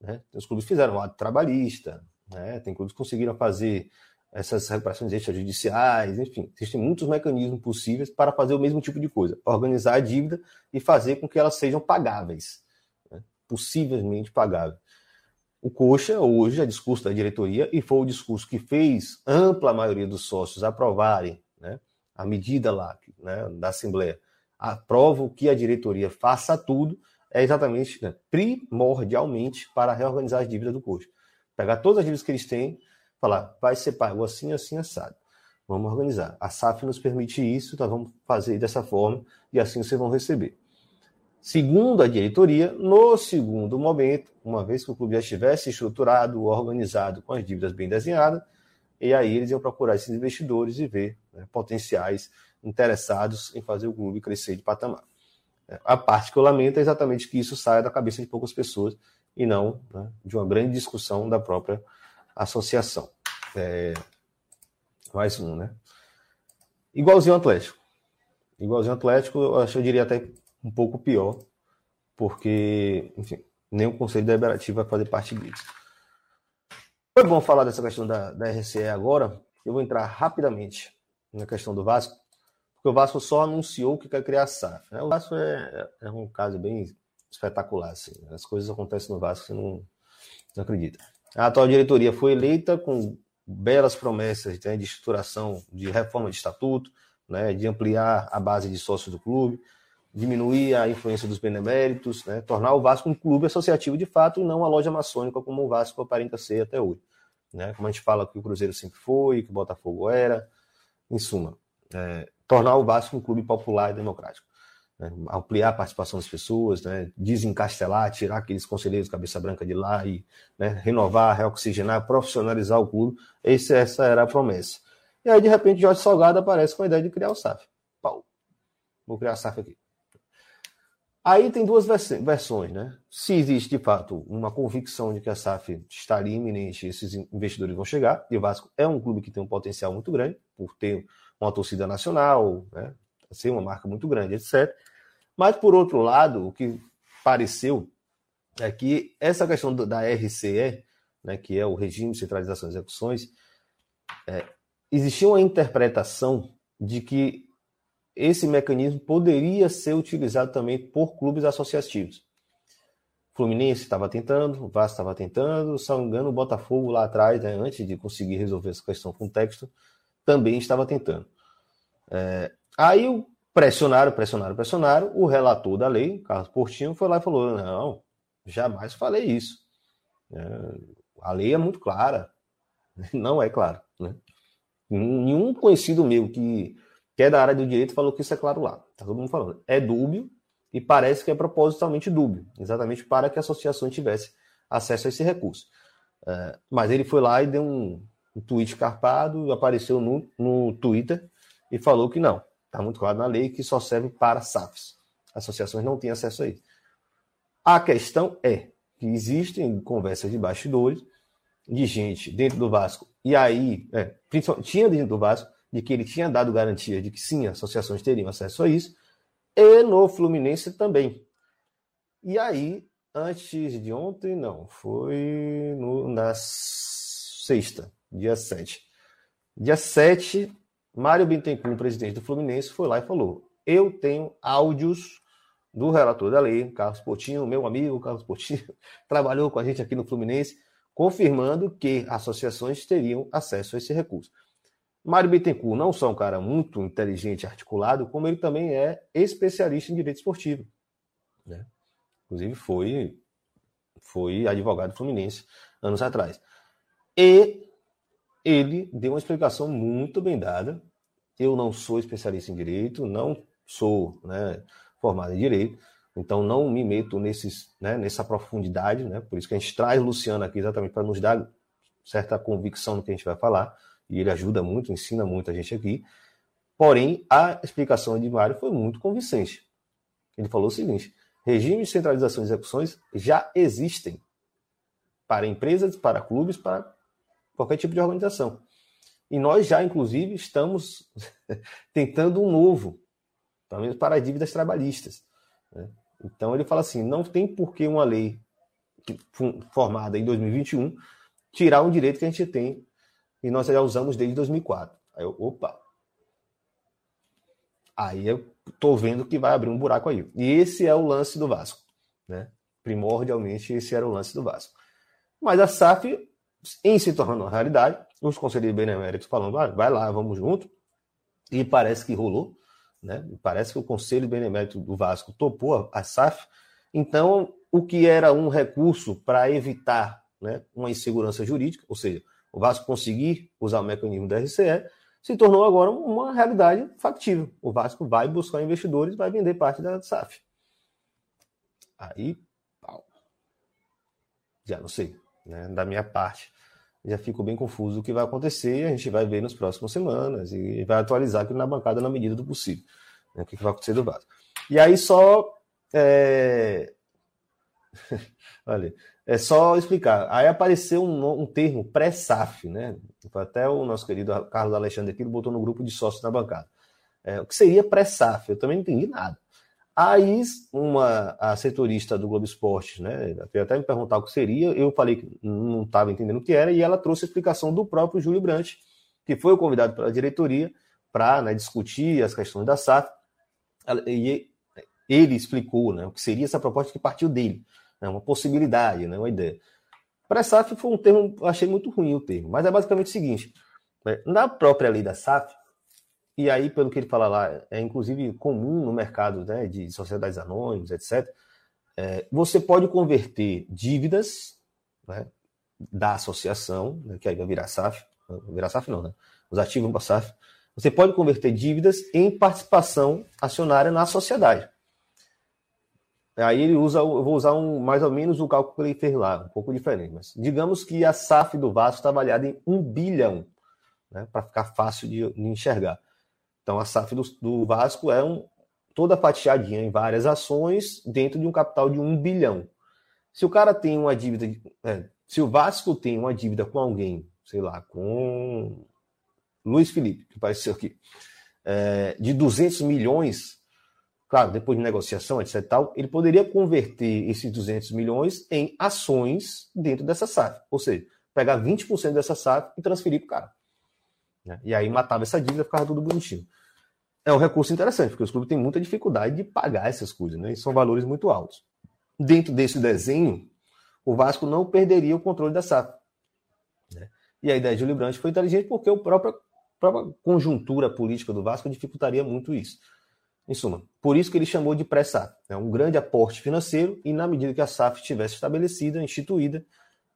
Né? Os clubes fizeram ato trabalhista, né? tem clubes que conseguiram fazer essas recuperações extrajudiciais, enfim, existem muitos mecanismos possíveis para fazer o mesmo tipo de coisa, organizar a dívida e fazer com que elas sejam pagáveis, né? possivelmente pagáveis. O Coxa, hoje, é discurso da diretoria, e foi o discurso que fez ampla maioria dos sócios aprovarem né, a medida lá né, da Assembleia, aprova que a diretoria faça tudo, é exatamente, né, primordialmente, para reorganizar as dívidas do Coxa. Pegar todas as dívidas que eles têm, falar, vai ser pago assim, assim, assado. Vamos organizar. A SAF nos permite isso, nós vamos fazer dessa forma e assim vocês vão receber. Segundo a diretoria, no segundo momento, uma vez que o clube já estivesse estruturado, organizado, com as dívidas bem desenhadas, e aí eles iam procurar esses investidores e ver né, potenciais interessados em fazer o clube crescer de patamar. A parte que eu lamento é exatamente que isso saia da cabeça de poucas pessoas e não né, de uma grande discussão da própria associação. É... Mais um, né? Igualzinho ao Atlético. Igualzinho ao Atlético, eu, acho, eu diria até um pouco pior, porque, enfim, nem o Conselho Deliberativo vai fazer parte disso. Foi bom falar dessa questão da, da RCE agora. Eu vou entrar rapidamente na questão do Vasco, porque o Vasco só anunciou que quer criar a SAF. Né? O Vasco é, é, um caso bem espetacular. Assim. As coisas acontecem no Vasco, você não, não acredita. A atual diretoria foi eleita com belas promessas né, de estruturação, de reforma de estatuto, né, de ampliar a base de sócios do clube, diminuir a influência dos beneméritos, né, tornar o Vasco um clube associativo de fato e não uma loja maçônica como o Vasco aparenta ser até hoje. Né? Como a gente fala que o Cruzeiro sempre foi, que o Botafogo era, em suma, é, tornar o Vasco um clube popular e democrático. Né? Ampliar a participação das pessoas, né? desencastelar, tirar aqueles conselheiros cabeça branca de lá e né? renovar, reoxigenar, profissionalizar o clube. Esse, essa era a promessa. E aí, de repente, Jorge Salgado aparece com a ideia de criar o SAF. Pau. Vou criar o SAF aqui. Aí tem duas versões, né? Se existe de fato uma convicção de que a SAF estaria iminente, esses investidores vão chegar, e o Vasco é um clube que tem um potencial muito grande, por ter uma torcida nacional, né? Ser uma marca muito grande, etc. Mas, por outro lado, o que pareceu é que essa questão da RCE, né, que é o Regime de Centralização de Execuções, é, existia uma interpretação de que esse mecanismo poderia ser utilizado também por clubes associativos. Fluminense estava tentando, o Vasco estava tentando, se não me engano, o Botafogo lá atrás, né, antes de conseguir resolver essa questão com o texto, também estava tentando. É, aí pressionaram, pressionaram, pressionaram. O relator da lei, Carlos Portinho, foi lá e falou: não, jamais falei isso. É, a lei é muito clara. Não é clara. Né? Nenhum conhecido meu que que é da área do direito, falou que isso é claro lá. Tá todo mundo falando. É dúbio e parece que é propositalmente dúbio, exatamente para que a associação tivesse acesso a esse recurso. É, mas ele foi lá e deu um, um tweet carpado, apareceu no, no Twitter e falou que não. Está muito claro na lei que só serve para SAFs. Associações não têm acesso a isso. A questão é que existem conversas de bastidores de gente dentro do Vasco, e aí, é, tinha dentro do Vasco, de que ele tinha dado garantia de que sim, associações teriam acesso a isso, e no Fluminense também. E aí, antes de ontem, não, foi no, na sexta, dia 7. Dia 7, Mário Bittencourt, presidente do Fluminense, foi lá e falou: Eu tenho áudios do relator da lei, Carlos Portinho, meu amigo Carlos Portinho, trabalhou com a gente aqui no Fluminense, confirmando que associações teriam acesso a esse recurso. Mário Bittencourt não só um cara muito inteligente e articulado, como ele também é especialista em direito esportivo. Né? Inclusive foi, foi advogado fluminense anos atrás. E ele deu uma explicação muito bem dada. Eu não sou especialista em direito, não sou né, formado em direito, então não me meto nesses, né, nessa profundidade, né? por isso que a gente traz Luciano aqui exatamente para nos dar certa convicção no que a gente vai falar e ele ajuda muito, ensina muito a gente aqui. Porém, a explicação de Mário foi muito convincente. Ele falou o seguinte: regimes de centralização de execuções já existem para empresas, para clubes, para qualquer tipo de organização. E nós já, inclusive, estamos tentando um novo, pelo menos para dívidas trabalhistas. Né? Então, ele fala assim: não tem por que uma lei formada em 2021 tirar um direito que a gente tem e nós já usamos desde 2004. Aí eu, opa. Aí eu tô vendo que vai abrir um buraco aí. E esse é o lance do Vasco, né? Primordialmente esse era o lance do Vasco. Mas a SAF, em se tornando uma realidade, os conselheiros beneméritos falando, ah, vai lá, vamos junto. E parece que rolou, né? Parece que o conselho benemérito do Vasco topou a SAF. Então, o que era um recurso para evitar né, uma insegurança jurídica, ou seja, o Vasco conseguir usar o mecanismo da RCE, se tornou agora uma realidade factível. O Vasco vai buscar investidores, vai vender parte da SAF. Aí, pau. Já não sei, né? Da minha parte, já fico bem confuso o que vai acontecer. A gente vai ver nas próximas semanas e vai atualizar aqui na bancada na medida do possível. Né? O que vai acontecer do Vasco. E aí, só. É... Olha, é só explicar. Aí apareceu um, um termo pré-SAF, né? Até o nosso querido Carlos Alexandre aqui botou no grupo de sócios na bancada. É, o que seria pré-SAF? Eu também não entendi nada. Aí, uma, a setorista do Globo Esporte, né? Até me perguntar o que seria. Eu falei que não estava entendendo o que era, e ela trouxe a explicação do próprio Júlio Brandt, que foi convidado pela diretoria para né, discutir as questões da SAF. E ele explicou né, o que seria essa proposta que partiu dele, né, uma possibilidade, né, uma ideia. Pré-SAF foi um termo, eu achei muito ruim o termo, mas é basicamente o seguinte: né, na própria lei da SAF, e aí, pelo que ele fala lá, é inclusive comum no mercado né, de sociedades anônimas, etc., é, você pode converter dívidas né, da associação, né, que aí vai virar SAF, virar SAF não, né? Os ativos para SAF. Você pode converter dívidas em participação acionária na sociedade. Aí ele usa, eu vou usar um, mais ou menos o cálculo que ele fez lá, um pouco diferente. Mas digamos que a SAF do Vasco está avaliada em um bilhão, né, para ficar fácil de, de, enxergar. Então a SAF do, do Vasco é um, toda fatiadinha em várias ações dentro de um capital de um bilhão. Se o cara tem uma dívida, é, se o Vasco tem uma dívida com alguém, sei lá, com Luiz Felipe, que apareceu aqui, é, de 200 milhões, claro, depois de negociação, etc. Tal, ele poderia converter esses 200 milhões em ações dentro dessa SAF. Ou seja, pegar 20% dessa SAF e transferir para o cara. Né? E aí matava essa dívida, ficava tudo bonitinho. É um recurso interessante, porque os clubes têm muita dificuldade de pagar essas coisas, né? E são valores muito altos. Dentro desse desenho, o Vasco não perderia o controle da SAF. Né? E a ideia de Júlio Brandt foi inteligente porque a própria, própria conjuntura política do Vasco dificultaria muito isso. Em suma, por isso que ele chamou de pré-SAF. É um grande aporte financeiro e, na medida que a SAF estivesse estabelecida, instituída,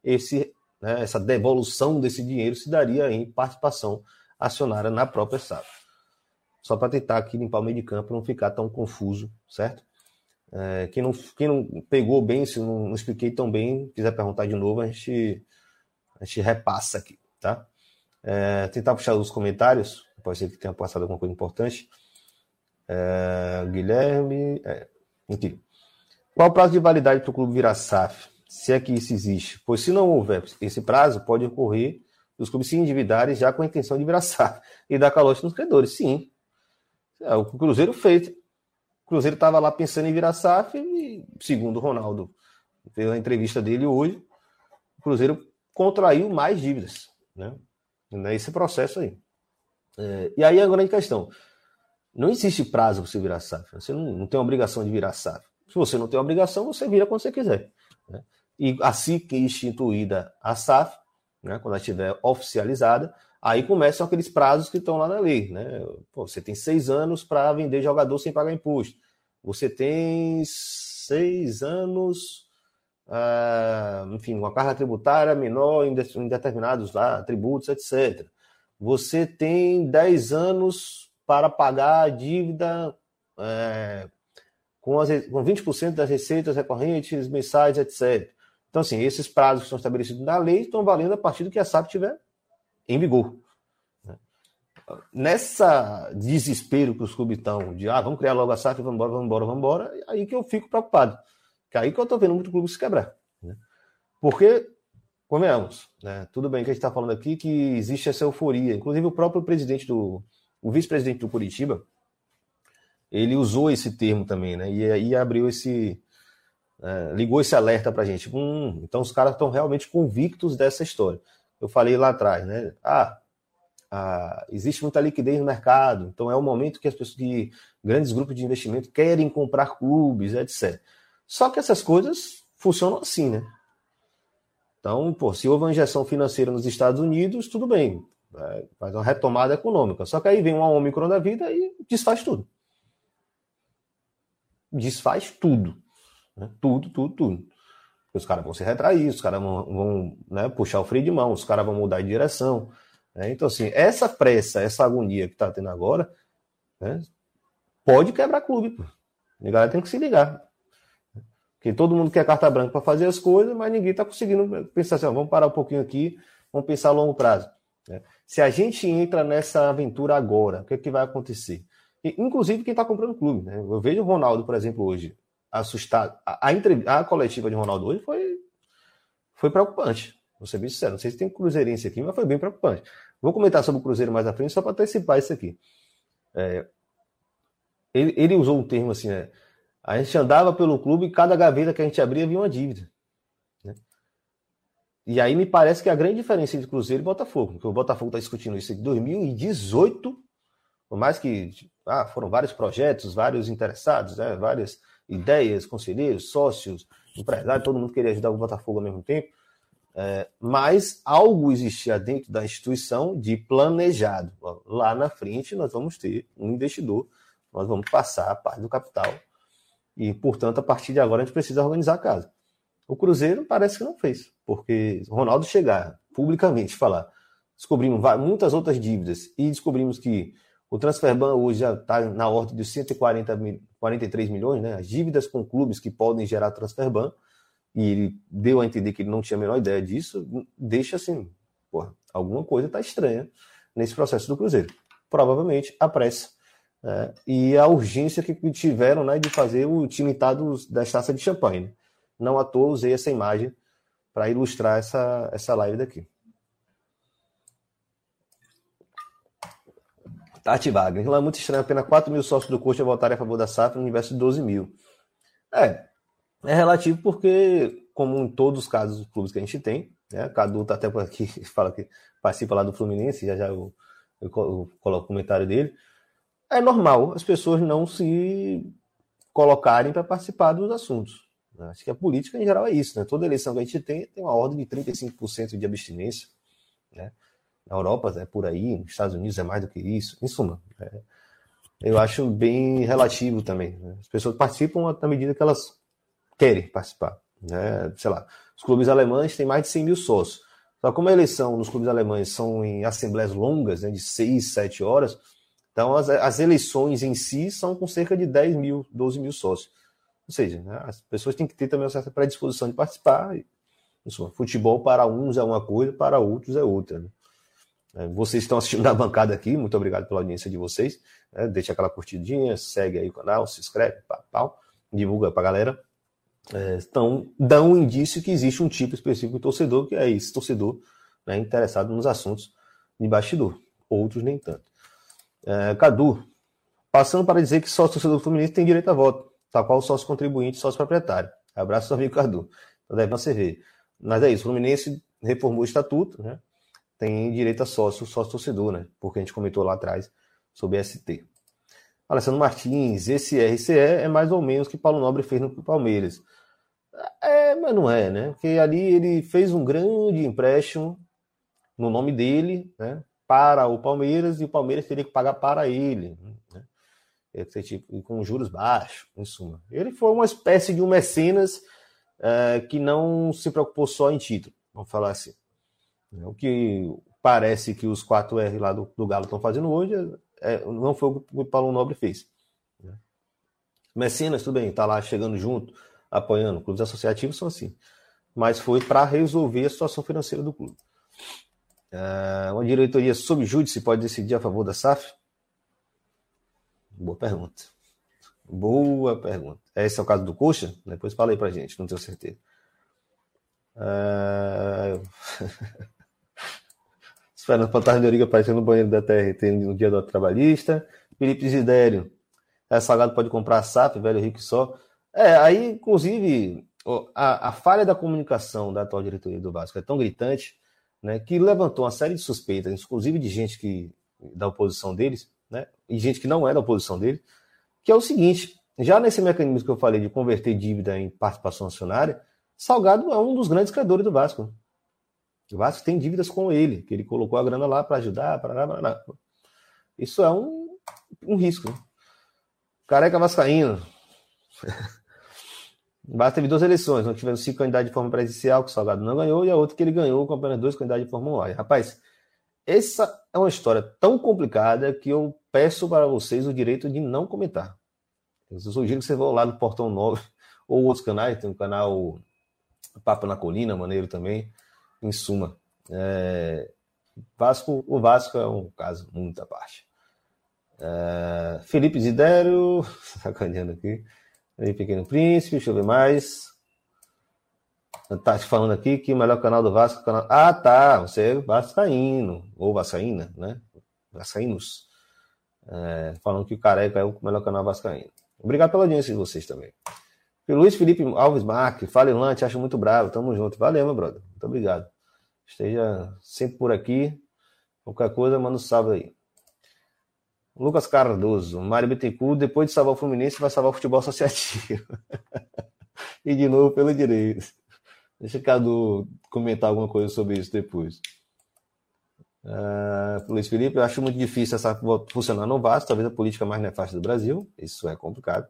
esse, né, essa devolução desse dinheiro se daria em participação acionária na própria SAF. Só para tentar aqui limpar o meio de campo, não ficar tão confuso, certo? É, quem, não, quem não pegou bem, se não, não expliquei tão bem, quiser perguntar de novo, a gente, a gente repassa aqui, tá? É, tentar puxar os comentários, pode ser que tenha passado alguma coisa importante. É, Guilherme. É, enfim. Qual o prazo de validade para o clube virar SAF? Se é que isso existe? Pois se não houver esse prazo, pode ocorrer os clubes se endividarem já com a intenção de virar SAF e dar calote nos credores. Sim. É, o Cruzeiro fez. O Cruzeiro estava lá pensando em virar SAF e, segundo o Ronaldo, fez a entrevista dele hoje, o Cruzeiro contraiu mais dívidas. Né? Nesse processo aí. É, e aí a grande questão. Não existe prazo para você virar SAF. Você não, não, tem obrigação de virar SAF. Se você não tem obrigação, você vira quando você quiser. Né? E assim que instituída a SAF, né, quando ela estiver oficializada, aí começam aqueles prazos que estão lá na lei. Né? Pô, você tem seis anos para vender jogador sem pagar imposto. Você tem seis anos, ah, enfim, uma carga tributária menor em, em determinados lá, tributos, etc. Você tem dez anos para pagar a dívida é, com, as, com 20% das receitas recorrentes, mensais, etc. Então, assim, esses prazos que são estabelecidos na lei estão valendo a partir do que a SAP tiver em vigor. Né? Nessa desespero que os clubes estão de ah, vamos criar logo a SAF, vamos embora, vamos embora, vamos embora, é aí que eu fico preocupado. Que é aí que eu estou vendo muito clube se quebrar. Né? Porque, convenhamos, né? tudo bem que a gente está falando aqui que existe essa euforia. Inclusive, o próprio presidente do, o vice-presidente do Curitiba, ele usou esse termo também, né? E aí abriu esse. É, ligou esse alerta para a gente. Hum, então os caras estão realmente convictos dessa história. Eu falei lá atrás, né? Ah, ah, existe muita liquidez no mercado, então é o momento que as pessoas, que grandes grupos de investimento querem comprar clubes, etc. Só que essas coisas funcionam assim, né? Então, pô, se houve uma injeção financeira nos Estados Unidos, tudo bem né? faz uma retomada econômica. Só que aí vem uma Omicron da vida e desfaz tudo. Desfaz tudo. Né? Tudo, tudo, tudo. Os caras vão se retrair, os caras vão, vão né, puxar o freio de mão, os caras vão mudar de direção. Né? Então, assim, essa pressa, essa agonia que está tendo agora, né, pode quebrar clube. Pô. A galera tem que se ligar. Porque todo mundo quer carta branca para fazer as coisas, mas ninguém está conseguindo pensar assim, ó, vamos parar um pouquinho aqui, vamos pensar a longo prazo. Né? Se a gente entra nessa aventura agora, o que, é que vai acontecer? E, inclusive quem está comprando clube. Né? Eu vejo o Ronaldo, por exemplo, hoje, assustado. A, a, a coletiva de Ronaldo hoje foi, foi preocupante. Ser bem sincero. Não sei se tem cruzeirense aqui, mas foi bem preocupante. Vou comentar sobre o Cruzeiro mais à frente, só para antecipar isso aqui. É, ele, ele, usou um termo assim, né? A gente andava pelo clube e cada gaveta que a gente abria havia uma dívida. E aí me parece que a grande diferença entre Cruzeiro e Botafogo, porque o Botafogo está discutindo isso em 2018, Por mais que ah, foram vários projetos, vários interessados, né, várias ideias, conselheiros, sócios, empresários, todo mundo queria ajudar o Botafogo ao mesmo tempo. É, mas algo existia dentro da instituição de planejado. Lá na frente nós vamos ter um investidor, nós vamos passar a parte do capital e, portanto, a partir de agora a gente precisa organizar a casa. O Cruzeiro parece que não fez, porque Ronaldo chegar publicamente falar, descobrimos muitas outras dívidas e descobrimos que o Transferban hoje já está na ordem de 140 mil, 43 milhões, né? As dívidas com clubes que podem gerar Transferban, e ele deu a entender que ele não tinha a menor ideia disso, deixa assim, porra, alguma coisa está estranha nesse processo do Cruzeiro. Provavelmente a pressa é, e a urgência que tiveram né, de fazer o time estar das taças de champanhe. Né? Não à toa usei essa imagem para ilustrar essa, essa live daqui. Tati Wagner. Lá é muito estranho, apenas 4 mil sócios do Coxa votarem a favor da SAF no universo de 12 mil. É, é relativo porque, como em todos os casos dos clubes que a gente tem, né, Cadu está até por aqui, fala que participa lá do Fluminense, já já eu, eu coloco o comentário dele. É normal as pessoas não se colocarem para participar dos assuntos. Né? Acho que a política em geral é isso, né? Toda eleição que a gente tem tem uma ordem de 35% de abstinência, né? Na Europa é por aí, nos Estados Unidos é mais do que isso. Em suma, é, eu acho bem relativo também. Né? As pessoas participam na medida que elas querem participar. Né? Sei lá, os clubes alemães têm mais de 100 mil sócios. Só como a eleição nos clubes alemães são em assembleias longas, né, de 6, 7 horas, então as, as eleições em si são com cerca de 10 mil, 12 mil sócios. Ou seja, né, as pessoas têm que ter também uma certa predisposição de participar. Isso, futebol para uns é uma coisa, para outros é outra. Né? É, vocês estão assistindo da bancada aqui, muito obrigado pela audiência de vocês. Né? Deixa aquela curtidinha, segue aí o canal, se inscreve, pá, pau, divulga galera. É, então, dá um indício que existe um tipo específico de torcedor, que é esse torcedor né, interessado nos assuntos de bastidor. Outros nem tanto. É, Cadu, passando para dizer que só o torcedor do Fluminense tem direito a voto, tal qual sócio contribuinte sócio proprietário. Abraço, amigo Cadu. Então deve você ver. Mas é isso, o Fluminense reformou o estatuto, né? Tem direito a sócio, sócio torcedor, né? Porque a gente comentou lá atrás sobre ST. Alessandro Martins, esse RCE é mais ou menos que Paulo Nobre fez no Palmeiras. É, mas não é, né? Porque ali ele fez um grande empréstimo no nome dele, né? Para o Palmeiras e o Palmeiras teria que pagar para ele, né? Tipo, com juros baixos, em suma. Ele foi uma espécie de um mecenas é, que não se preocupou só em título, vamos falar assim. É, o que parece que os 4R lá do, do Galo estão fazendo hoje é, é, não foi o que o Paulo Nobre fez. Né? Mecenas, tudo bem, está lá chegando junto, apoiando. Clubes associativos são assim. Mas foi para resolver a situação financeira do clube. É, uma diretoria sob júdice pode decidir a favor da SAF? Boa pergunta. Boa pergunta. Esse é o caso do Coxa? Depois fala aí pra gente, não tenho certeza. É... Fernando Fantasma de Origa apareceu no banheiro da TRT no dia do trabalhista. Felipe Zidério. É, Salgado pode comprar SAP, velho rico só. É, aí, inclusive, a, a, falha da comunicação da atual diretoria do Vasco é tão gritante né, que levantou uma série de suspeitas, inclusive de gente que da oposição deles, né, e gente que não é da oposição deles, que é o seguinte: já nesse mecanismo que eu falei de converter dívida em participação acionária, Salgado é um dos grandes credores do Vasco. O Vasco tem dívidas com ele, que ele colocou a grana lá para ajudar, lá, Isso é um, um risco. Né? Careca Vascaíno. O Vasco teve duas eleições, nós tivemos cinco candidatos de forma presencial, que o Salgado não ganhou, e a outra que ele ganhou com apenas dois candidatos de forma online. Rapaz, essa é uma história tão complicada que eu peço para vocês o direito de não comentar. Eu sugiro que você vá lá no Portão 9 ou outros canais, tem um canal Papo na Colina, maneiro também em suma. É, Vasco, o Vasco é um caso muito à parte. É, Felipe Zidério, sacaneando aqui. Aí, Pequeno Príncipe, deixa eu ver mais. Tá te falando aqui que o melhor canal do Vasco. É canal... Ah, tá. Você é Vascaíno, ou Vascaína, né? Vascaínos. É, falando que o Careca é o melhor canal Vascaíno. Obrigado pela audiência de vocês também. E Luiz Felipe Alves Marque, fala Ilan, te acho muito bravo, tamo junto. Valeu, meu brother. Muito obrigado. Esteja sempre por aqui. Qualquer coisa, manda um salve aí. Lucas Cardoso, Mário Bittencourt, depois de salvar o Fluminense, vai salvar o futebol associativo. e de novo pelo direito. Deixa o Cadu comentar alguma coisa sobre isso depois. Uh, Luiz Felipe, eu acho muito difícil essa funcionar no Vasco, talvez a política mais nefasta do Brasil, isso é complicado.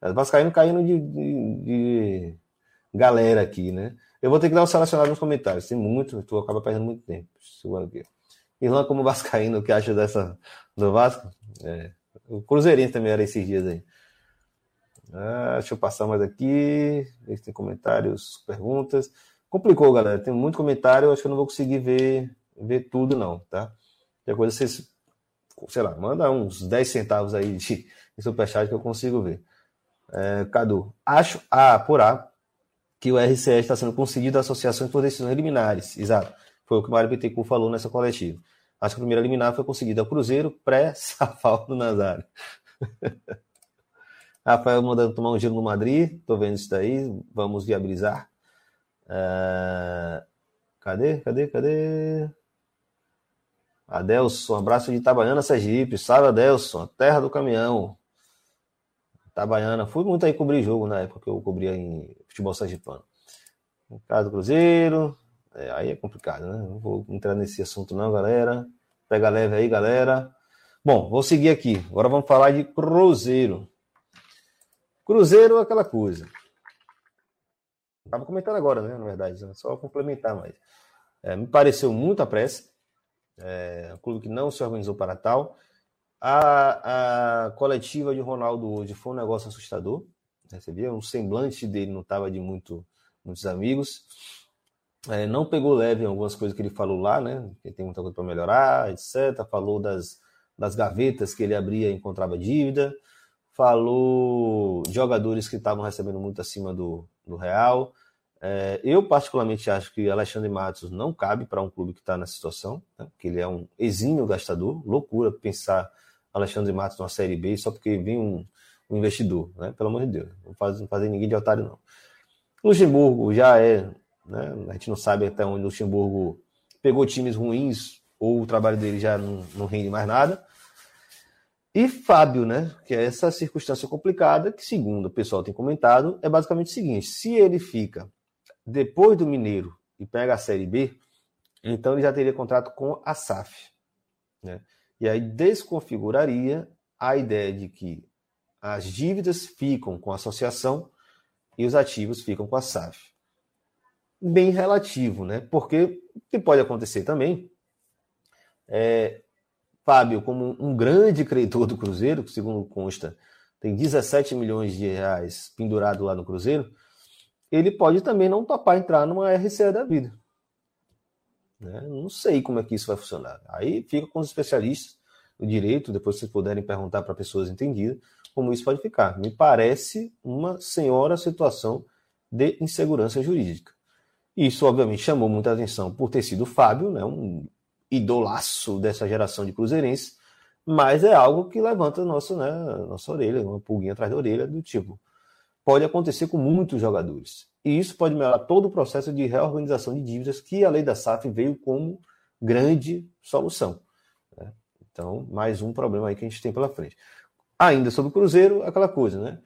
Mas Vascaíno caindo de, de, de, galera aqui, né? Eu vou ter que dar um selecionado nos comentários, tem muito, tu acaba perdendo muito tempo. Irlanda como Vascaíno, o que acha dessa do Vasco? É, o Cruzeirense também era esses dias aí. Ah, deixa eu passar mais aqui. Ver tem comentários, perguntas. Complicou, galera. Tem muito comentário. Acho que eu não vou conseguir ver, ver tudo, não, tá? Tem coisa vocês, sei lá, manda uns 10 centavos aí de, de superchat que eu consigo ver. É, Cadu, acho a apurar que o RCS está sendo concedido a associações por decisões liminares. Exato. Foi o que o Mário Bittencourt falou nessa coletiva. Acho que a primeira liminar foi conseguida ao Cruzeiro pré-Safal do Nazário. Rafael mandando tomar um giro no Madrid. Tô vendo isso daí. Vamos viabilizar. Uh... Cadê? Cadê? Cadê? Adelson, abraço de Itabaiana, Sergipe. Salve, Adelson, terra do caminhão. Itabaiana. Fui muito aí cobrir jogo na época que eu cobria em futebol sergipano. No caso do Cruzeiro, é, aí é complicado, né? Não vou entrar nesse assunto não, galera. Pega leve aí, galera. Bom, vou seguir aqui. Agora vamos falar de Cruzeiro. Cruzeiro é aquela coisa. Estava comentando agora, né? Na verdade, né? só complementar mais. É, me pareceu muito a pressa. É, um clube que não se organizou para tal. A, a coletiva de Ronaldo hoje foi um negócio assustador. Né? Você via, o semblante dele não estava de muito, muitos amigos. É, não pegou leve em algumas coisas que ele falou lá, né? Que tem muita coisa para melhorar, etc. Falou das, das gavetas que ele abria e encontrava dívida falou jogadores que estavam recebendo muito acima do, do Real. É, eu, particularmente, acho que Alexandre Matos não cabe para um clube que está nessa situação, né? porque ele é um exímio gastador. Loucura pensar Alexandre Matos numa Série B só porque vem um, um investidor, né? pelo amor de Deus. Não faz, fazer ninguém de otário, não. Luxemburgo já é, né? a gente não sabe até onde Luxemburgo pegou times ruins ou o trabalho dele já não, não rende mais nada. E Fábio, né? Que é essa circunstância complicada, que, segundo o pessoal tem comentado, é basicamente o seguinte: se ele fica depois do Mineiro e pega a Série B, então ele já teria contrato com a SAF. Né? E aí desconfiguraria a ideia de que as dívidas ficam com a associação e os ativos ficam com a SAF. Bem relativo, né? Porque o que pode acontecer também é Fábio, como um grande credor do Cruzeiro, que segundo consta tem 17 milhões de reais pendurado lá no Cruzeiro, ele pode também não topar entrar numa RCE da vida. Né? Não sei como é que isso vai funcionar. Aí fica com os especialistas do direito, depois vocês puderem perguntar para pessoas entendidas como isso pode ficar. Me parece uma senhora situação de insegurança jurídica. Isso, obviamente, chamou muita atenção por ter sido Fábio, né, um idolaço dessa geração de cruzeirenses, mas é algo que levanta nossa, né, nossa orelha, uma pulguinha atrás da orelha, do tipo, pode acontecer com muitos jogadores. E isso pode melhorar todo o processo de reorganização de dívidas que a lei da SAF veio como grande solução. Né? Então, mais um problema aí que a gente tem pela frente. Ainda sobre o Cruzeiro, aquela coisa, né?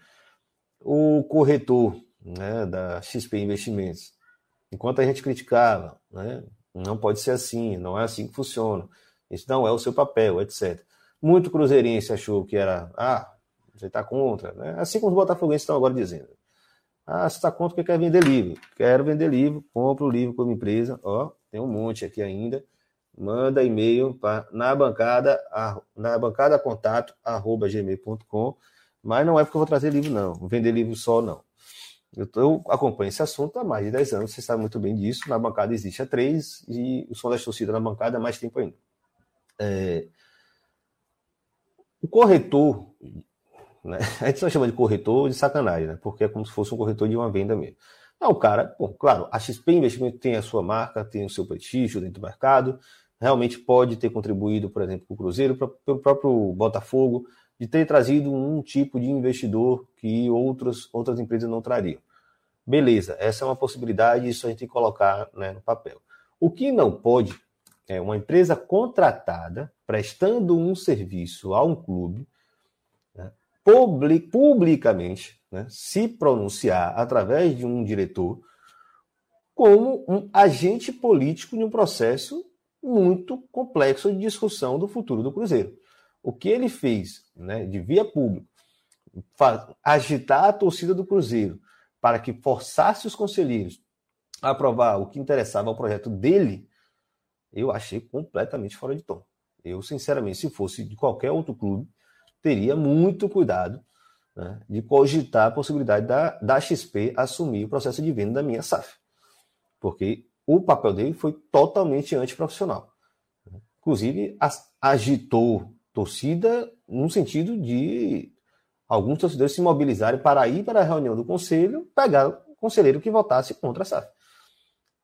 O corretor né, da XP Investimentos, enquanto a gente criticava, né, não pode ser assim, não é assim que funciona. Isso não é o seu papel, etc. Muito cruzeirense achou que era, ah, você está contra, né? Assim como os botafoguenses estão agora dizendo. Ah, você está contra porque quer vender livro. Quero vender livro, compro o livro como empresa. Ó, tem um monte aqui ainda. Manda e-mail para na bancada, na bancada contato, arroba gmail.com. Mas não é porque eu vou trazer livro, não. Vender livro só, não. Eu, eu, acompanho esse assunto há mais de 10 anos, você sabe muito bem disso. Na bancada existe há três e o som das torcidas na bancada há mais tempo ainda. É... O corretor, né? a gente só chama de corretor de sacanagem, né? porque é como se fosse um corretor de uma venda mesmo. Não, o cara, bom, claro, a XP Investimento tem a sua marca, tem o seu prestígio dentro do mercado, realmente pode ter contribuído, por exemplo, para o Cruzeiro, para o próprio Botafogo, de ter trazido um tipo de investidor que outros, outras empresas não trariam. Beleza, essa é uma possibilidade, isso a gente tem que colocar né, no papel. O que não pode é uma empresa contratada prestando um serviço a um clube public, publicamente né, se pronunciar através de um diretor como um agente político de um processo muito complexo de discussão do futuro do Cruzeiro. O que ele fez né, de via pública, agitar a torcida do Cruzeiro para que forçasse os conselheiros a aprovar o que interessava ao projeto dele, eu achei completamente fora de tom. Eu, sinceramente, se fosse de qualquer outro clube, teria muito cuidado né, de cogitar a possibilidade da, da XP assumir o processo de venda da minha SAF. Porque o papel dele foi totalmente antiprofissional. Inclusive, agitou torcida no sentido de alguns torcedores se mobilizarem para ir para a reunião do conselho, pegar o conselheiro que votasse contra a SAF.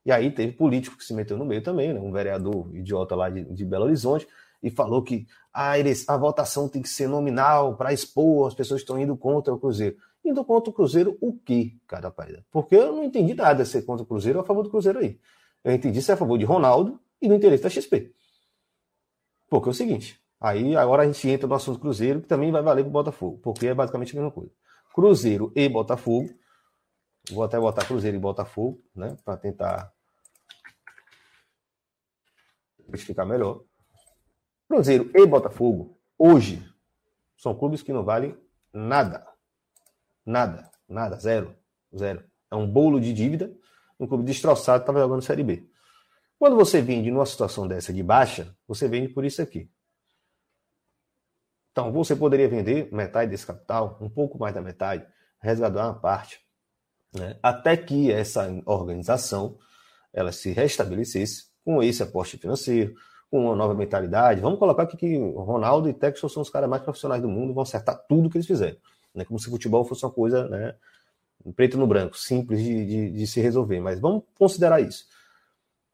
E aí teve político que se meteu no meio também, né? um vereador idiota lá de, de Belo Horizonte, e falou que ah, a votação tem que ser nominal para expor as pessoas que estão indo contra o Cruzeiro. Indo contra o Cruzeiro o quê, cara paida? Porque eu não entendi nada ser contra o Cruzeiro ou a favor do Cruzeiro aí. Eu entendi ser a favor de Ronaldo e do interesse da XP. Porque é o seguinte, aí agora a gente entra no assunto Cruzeiro, que também vai valer para o Botafogo, porque é basicamente a mesma coisa. Cruzeiro e Botafogo, vou até botar Cruzeiro e Botafogo, né, para tentar ficar melhor. Cruzeiro e Botafogo, hoje, são clubes que não valem nada. Nada, nada, zero, zero. É um bolo de dívida, um clube destroçado estava jogando Série B. Quando você vende numa situação dessa de baixa, você vende por isso aqui. Então, você poderia vender metade desse capital, um pouco mais da metade, resgatar uma parte, né? até que essa organização ela se restabelecesse com esse aporte financeiro, com uma nova mentalidade. Vamos colocar aqui que Ronaldo e Texas são os caras mais profissionais do mundo, vão acertar tudo que eles fizerem né? como se futebol fosse uma coisa né, preto no branco, simples de, de, de se resolver. Mas vamos considerar isso.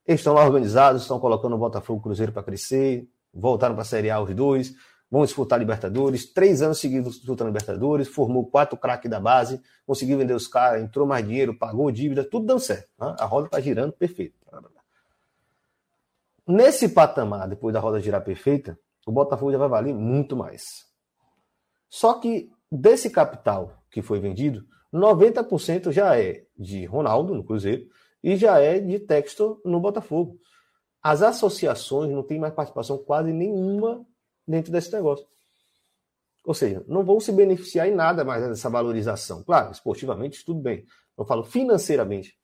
Eles estão lá organizados, estão colocando o Botafogo Cruzeiro para crescer, voltaram para a Série A os dois, vão disputar Libertadores, três anos seguidos disputando Libertadores, formou quatro craques da base, conseguiu vender os caras, entrou mais dinheiro, pagou dívida, tudo dando certo. Né? A roda está girando perfeito. Nesse patamar, depois da roda girar perfeita, o Botafogo já vai valer muito mais. Só que Desse capital que foi vendido, 90% já é de Ronaldo no Cruzeiro e já é de Textor no Botafogo. As associações não têm mais participação quase nenhuma dentro desse negócio. Ou seja, não vão se beneficiar em nada mais dessa valorização. Claro, esportivamente, tudo bem. Eu falo financeiramente.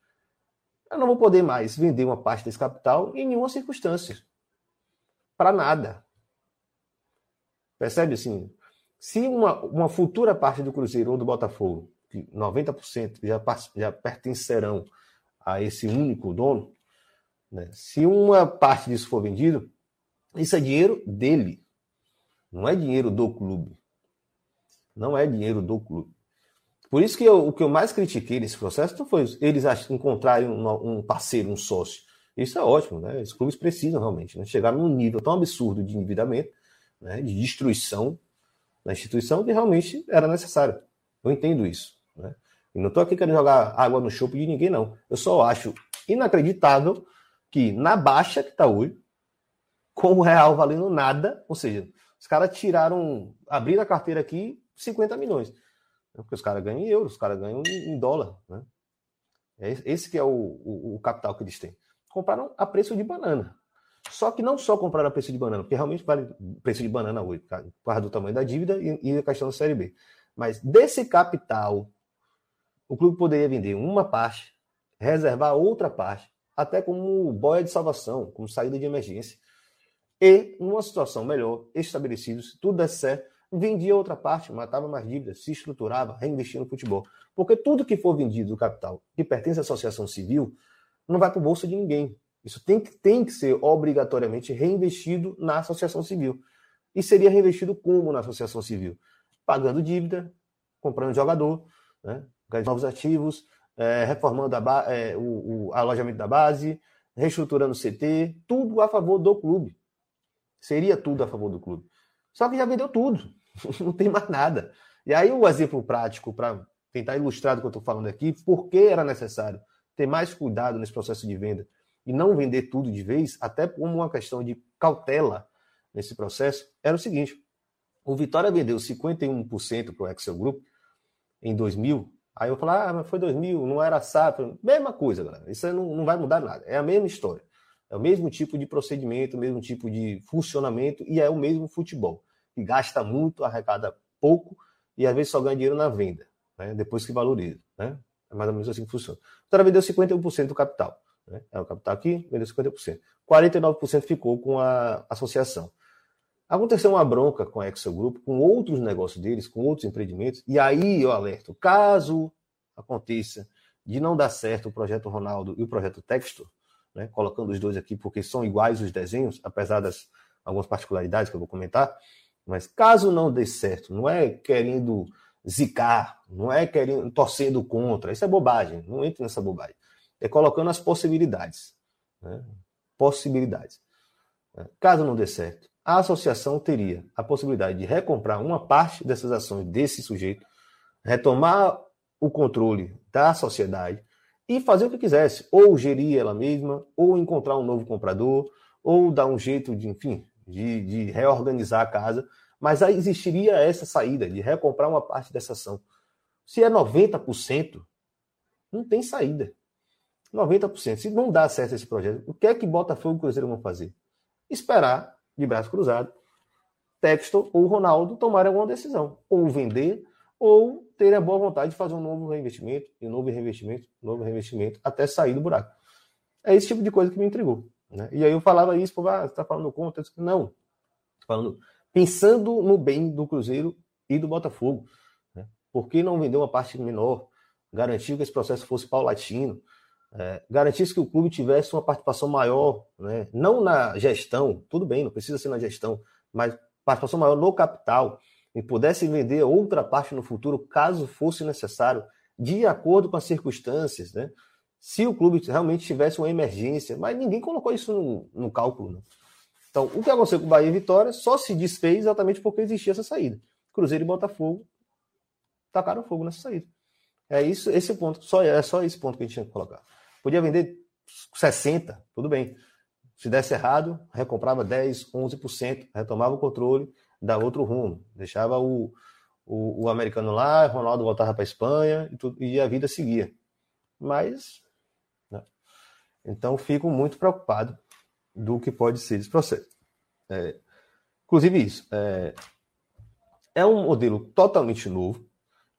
Eu não vou poder mais vender uma parte desse capital em nenhuma circunstância. Para nada. Percebe assim? Se uma, uma futura parte do Cruzeiro ou do Botafogo, que 90% já, já pertencerão a esse único dono, né? se uma parte disso for vendido, isso é dinheiro dele, não é dinheiro do clube. Não é dinheiro do clube. Por isso que eu, o que eu mais critiquei nesse processo não foi eles encontrarem um, parceiro, um sócio. Isso é ótimo, né? Os clubes precisam realmente né? chegar num nível tão absurdo de endividamento, né? de destruição na instituição que realmente era necessário. Eu entendo isso. Né? E não estou aqui querendo jogar água no chope de ninguém, não. Eu só acho inacreditável que na baixa que está hoje, com o real valendo nada, ou seja, os caras tiraram, abriram a carteira aqui 50 milhões. Porque os caras ganham em euros, os caras ganham em dólar. Né? É esse que é o, o, o capital que eles têm. Compraram a preço de banana. Só que não só comprar a preço de banana, porque realmente vale preço de banana hoje, por causa do tamanho da dívida e, e a questão da Série B. Mas desse capital, o clube poderia vender uma parte, reservar outra parte, até como boia de salvação, como saída de emergência. E, numa situação melhor, estabelecido, se tudo der certo, vendia outra parte, matava mais dívidas, se estruturava, reinvestia no futebol. Porque tudo que for vendido do capital que pertence à associação civil não vai para o bolso de ninguém. Isso tem que, tem que ser obrigatoriamente reinvestido na associação civil. E seria reinvestido como na associação civil? Pagando dívida, comprando jogador, né? novos ativos, é, reformando a, é, o, o, alojamento da base, reestruturando o CT, tudo a favor do clube. Seria tudo a favor do clube. Só que já vendeu tudo, não tem mais nada. E aí o exemplo prático para tentar ilustrar o que eu estou falando aqui, por que era necessário ter mais cuidado nesse processo de venda e não vender tudo de vez, até como uma questão de cautela nesse processo, era o seguinte: o Vitória vendeu 51% para o Excel Group em 2000. Aí eu falei, ah, mas foi 2000, não era SAP. Mesma coisa, galera. Isso não, não vai mudar nada. É a mesma história. É o mesmo tipo de procedimento, o mesmo tipo de funcionamento e é o mesmo futebol. Que gasta muito, arrecada pouco e às vezes só ganha dinheiro na venda, né? depois que valoriza. Né? É mais ou menos assim que funciona. O Vitória vendeu 51% do capital. Né? É o capital aqui, vendeu 50%. 49% ficou com a associação. Aconteceu uma bronca com a Excel Group, com outros negócios deles, com outros empreendimentos, e aí eu alerto, caso aconteça de não dar certo o projeto Ronaldo e o projeto Texto, né, colocando os dois aqui porque são iguais os desenhos, apesar das algumas particularidades que eu vou comentar, mas caso não dê certo, não é querendo zicar, não é querendo torcendo contra, isso é bobagem, não entre nessa bobagem. É colocando as possibilidades. Né? Possibilidades. Caso não dê certo, a associação teria a possibilidade de recomprar uma parte dessas ações desse sujeito, retomar o controle da sociedade e fazer o que quisesse, ou gerir ela mesma, ou encontrar um novo comprador, ou dar um jeito de, enfim, de, de reorganizar a casa, mas aí existiria essa saída de recomprar uma parte dessa ação. Se é 90%, não tem saída. 90%. Se não dá certo esse projeto, o que é que Botafogo e Cruzeiro vão fazer? Esperar de braço cruzado, Texto ou Ronaldo tomarem alguma decisão, ou vender, ou ter a boa vontade de fazer um novo reinvestimento, e um novo reinvestimento, um novo reinvestimento, até sair do buraco. É esse tipo de coisa que me intrigou. Né? E aí eu falava isso, pô, ah, você está falando contra? Não. Falando, pensando no bem do Cruzeiro e do Botafogo. Né? Por que não vender uma parte menor? Garantir que esse processo fosse paulatino? é, garantisse que o clube tivesse uma participação maior, né? não na gestão, tudo bem, não precisa ser na gestão, mas participação maior no capital, e pudesse vender outra parte no futuro, caso fosse necessário, de acordo com as circunstâncias, né? Se o clube realmente tivesse uma emergência, mas ninguém colocou isso no, no cálculo. Né? Então, o que aconteceu com o Bahia e Vitória só se desfez exatamente porque existia essa saída. Cruzeiro e Botafogo tacaram fogo nessa saída. É isso, esse ponto, só é só esse ponto que a gente tinha que colocar. Podia vender 60, tudo bem. Se desse errado, recomprava 10, 11%, retomava o controle, dava outro rumo. Deixava o, o, o americano lá, Ronaldo voltava para a Espanha e, tudo, e, a vida seguia. Mas? Então fico muito preocupado do que pode ser esse processo. É, inclusive isso, é, é um modelo totalmente novo,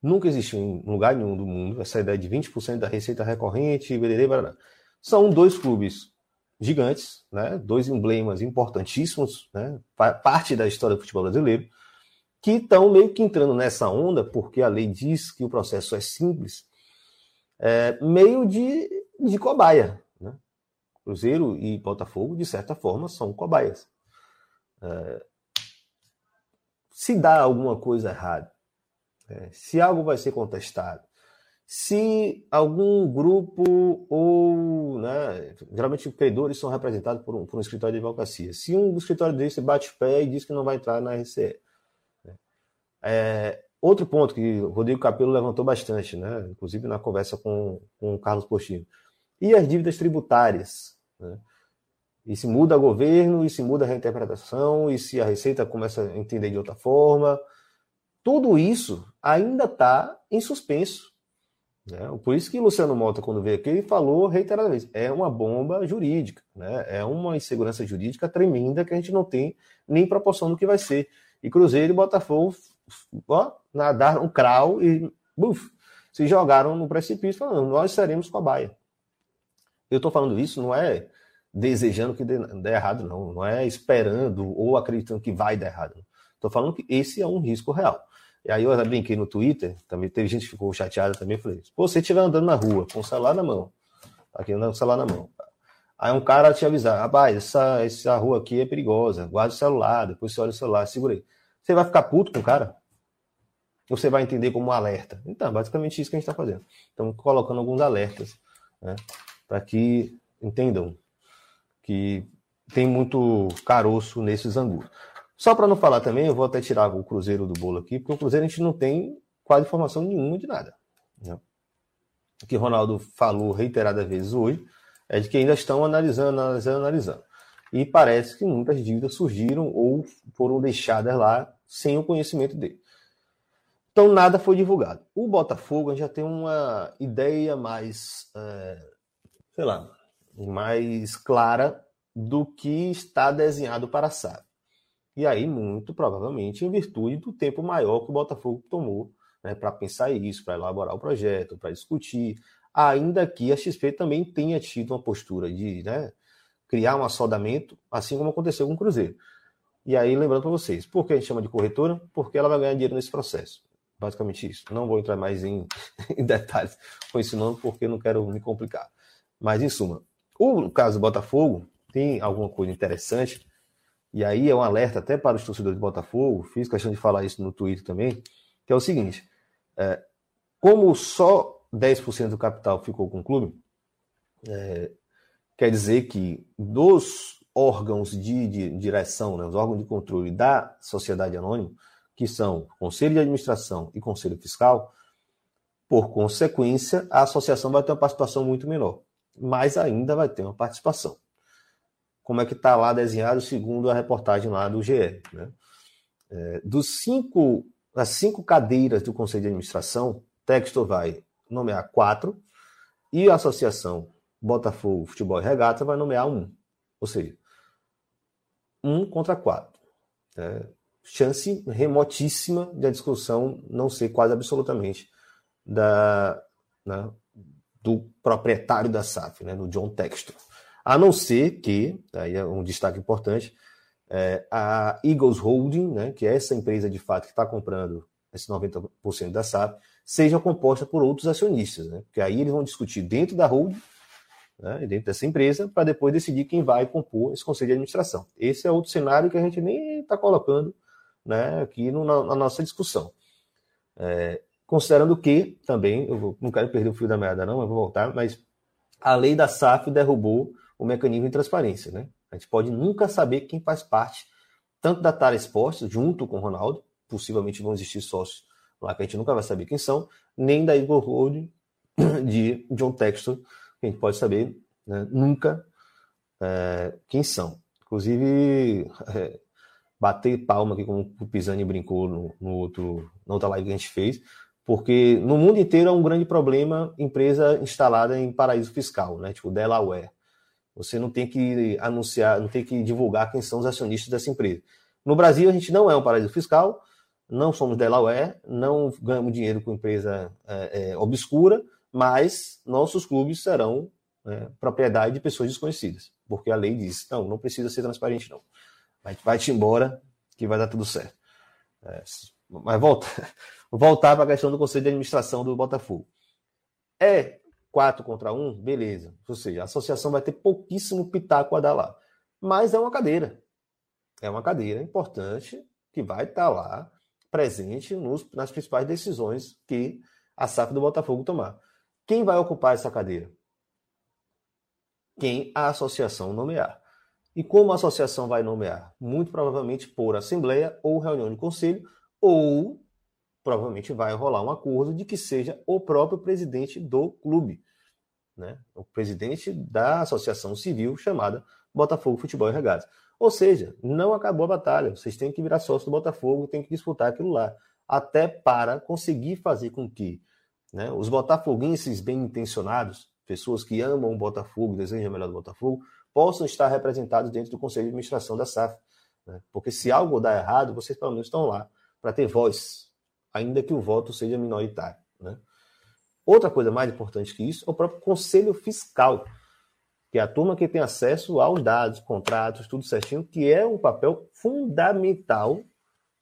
Nunca existiu em lugar nenhum do mundo essa ideia de 20% da receita recorrente, bererê, barará. São dois clubes gigantes, né? dois emblemas importantíssimos, né? parte da história do futebol brasileiro, que estão meio que entrando nessa onda, porque a lei diz que o processo é simples, é, meio de, de cobaia. Cruzeiro e Botafogo, de certa forma, são cobaias. É, se dá alguma coisa errada, é, se algo vai ser contestado, se algum grupo ou, né, geralmente credores são representados por um, por um escritório de advocacia, se um escritório desse bate o pé e diz que não vai entrar na RCE. Né, é, outro ponto que o Rodrigo Capello levantou bastante, né, inclusive na conversa com, com o Carlos Postinho, e as dívidas tributárias. Né, e se muda o governo, e se muda a reinterpretação, e se a Receita começa a entender de outra forma, tudo isso ainda está em suspenso. Né? Por isso que Luciano Mota, quando veio aqui, ele falou reiteradamente: é uma bomba jurídica, né? é uma insegurança jurídica tremenda que a gente não tem nem proporção do que vai ser. E Cruzeiro e Botafogo ó, nadaram um crau e buf, se jogaram no precipício, falando: nós seremos com a baia. Eu estou falando isso, não é desejando que dê, dê, errado, não. Não é esperando ou acreditando que vai dar errado. Estou falando que esse é um risco real. E aí eu brinquei no Twitter, também teve gente que ficou chateada também, falei, você estiver andando na rua com o celular na mão, aqui andando com o celular na mão, aí um cara te avisar, rapaz, essa, essa rua aqui é perigosa, guarda o celular, depois você olha o celular, segura aí. Você vai ficar puto com o cara? Você vai entender como um alerta? Então, basicamente isso que a gente está fazendo. Estamos colocando alguns alertas, né, para que entendam que tem muito caroço nesses angus. Só para não falar também, eu vou até tirar o Cruzeiro do bolo aqui, porque o Cruzeiro a gente não tem quase informação nenhuma de nada. Né? O que Ronaldo falou reiteradas vezes hoje é de que ainda estão analisando, analisando, analisando. E parece que muitas dívidas surgiram ou foram deixadas lá sem o conhecimento dele. Então nada foi divulgado. O Botafogo já tem uma ideia mais, é, sei lá, mais clara do que está desenhado para SAF. E aí, muito provavelmente, em virtude do tempo maior que o Botafogo tomou né, para pensar isso, para elaborar o projeto, para discutir, ainda que a XP também tenha tido uma postura de né, criar um assodamento, assim como aconteceu com o Cruzeiro. E aí, lembrando para vocês, por que a gente chama de corretora? Porque ela vai ganhar dinheiro nesse processo. Basicamente isso. Não vou entrar mais em, em detalhes com esse nome, porque não quero me complicar. Mas, em suma, o caso do Botafogo tem alguma coisa interessante, e aí é um alerta até para os torcedores do Botafogo, fiz questão de falar isso no Twitter também, que é o seguinte: é, como só 10% do capital ficou com o clube, é, quer dizer que dos órgãos de, de direção, né, os órgãos de controle da sociedade anônima, que são Conselho de Administração e Conselho Fiscal, por consequência, a associação vai ter uma participação muito menor, mas ainda vai ter uma participação. Como é que está lá desenhado segundo a reportagem lá do GE. Né? É, dos cinco, das cinco cadeiras do Conselho de Administração, o texto vai nomear quatro, e a associação Botafogo Futebol e Regata vai nomear um. Ou seja, um contra quatro. É, chance remotíssima de a discussão não ser quase absolutamente da, né, do proprietário da SAF, né, do John Textor. A não ser que, aí é um destaque importante, é, a Eagles Holding, né, que é essa empresa de fato que está comprando esse 90% da SAP, seja composta por outros acionistas, né? Porque aí eles vão discutir dentro da holding, né, dentro dessa empresa, para depois decidir quem vai compor esse conselho de administração. Esse é outro cenário que a gente nem está colocando né, aqui no, na, na, nossa discussão. É, considerando que, também, eu não quero perder o fio da meada, não, eu vou voltar, mas a lei da SAF derrubou o mecanismo de transparência. Né? A gente pode nunca saber quem faz parte, tanto da Tara Esportes, junto com o Ronaldo, possivelmente vão existir sócios lá que a gente nunca vai saber quem são, nem da Igor Road de John Textor, que a gente pode saber né, nunca é, quem são. Inclusive, é, bater palma aqui, como o Pisani brincou no, no, outro, na outra live que a gente fez, porque no mundo inteiro é um grande problema empresa instalada em paraíso fiscal, né, tipo Delaware. Você não tem que anunciar, não tem que divulgar quem são os acionistas dessa empresa. No Brasil, a gente não é um paraíso fiscal, não somos Delaware, não ganhamos dinheiro com empresa é, é, obscura, mas nossos clubes serão é, propriedade de pessoas desconhecidas, porque a lei diz, não, não precisa ser transparente não. Vai, vai-te embora que vai dar tudo certo. É, mas volta, voltar para a questão do Conselho de Administração do Botafogo. É 4 contra 1, beleza. Ou seja, a associação vai ter pouquíssimo pitaco a dar lá. Mas é uma cadeira. É uma cadeira importante que vai estar lá presente nos, nas principais decisões que a SAF do Botafogo tomar. Quem vai ocupar essa cadeira? Quem a associação nomear. E como a associação vai nomear? Muito provavelmente por assembleia ou reunião de conselho, ou provavelmente vai rolar um acordo de que seja o próprio presidente do clube, né? o presidente da associação civil chamada Botafogo Futebol e Regatas. Ou seja, não acabou a batalha, vocês têm que virar sócio do Botafogo, têm que disputar aquilo lá, até para conseguir fazer com que né, os botafoguenses bem intencionados, pessoas que amam o Botafogo, desejam o melhor do Botafogo, possam estar representados dentro do Conselho de Administração da SAF. Né? Porque se algo dá errado, vocês pelo menos estão lá para ter voz, ainda que o voto seja minoritário. Né? Outra coisa mais importante que isso é o próprio Conselho Fiscal, que é a turma que tem acesso aos dados, contratos, tudo certinho, que é um papel fundamental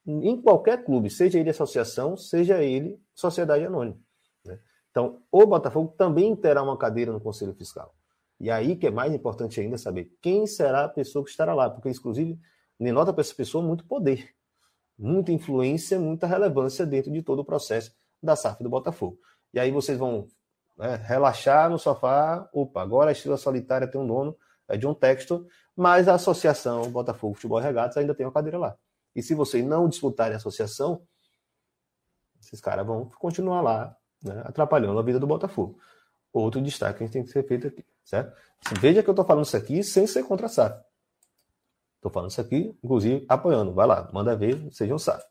em qualquer clube, seja ele associação, seja ele sociedade anônima. Né? Então, o Botafogo também terá uma cadeira no Conselho Fiscal. E aí que é mais importante ainda saber quem será a pessoa que estará lá, porque, inclusive, denota para essa pessoa muito poder muita influência, muita relevância dentro de todo o processo da SAF do Botafogo. E aí vocês vão né, relaxar no sofá, opa, agora a Estrela Solitária tem um dono, é de um texto, mas a associação Botafogo Futebol e Regatas ainda tem uma cadeira lá. E se vocês não disputarem a associação, esses caras vão continuar lá, né, atrapalhando a vida do Botafogo. Outro destaque que a gente tem que ser feito aqui. certo? Veja que eu estou falando isso aqui sem ser contra a SAF. Estou falando isso aqui, inclusive, apoiando. Vai lá, manda ver, sejam SAF.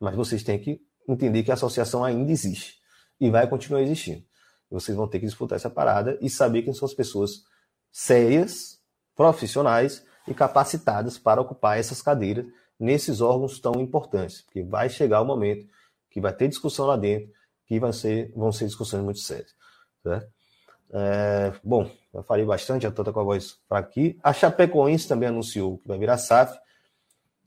Mas vocês têm que entender que a associação ainda existe e vai continuar existindo. Vocês vão ter que disputar essa parada e saber quem são as pessoas sérias, profissionais e capacitadas para ocupar essas cadeiras nesses órgãos tão importantes. Porque vai chegar o momento que vai ter discussão lá dentro, que vai ser, vão ser discussões muito sérias. Certo? É, bom, já falei bastante, já estou com a voz para aqui. A Chapecoense também anunciou que vai virar SAF.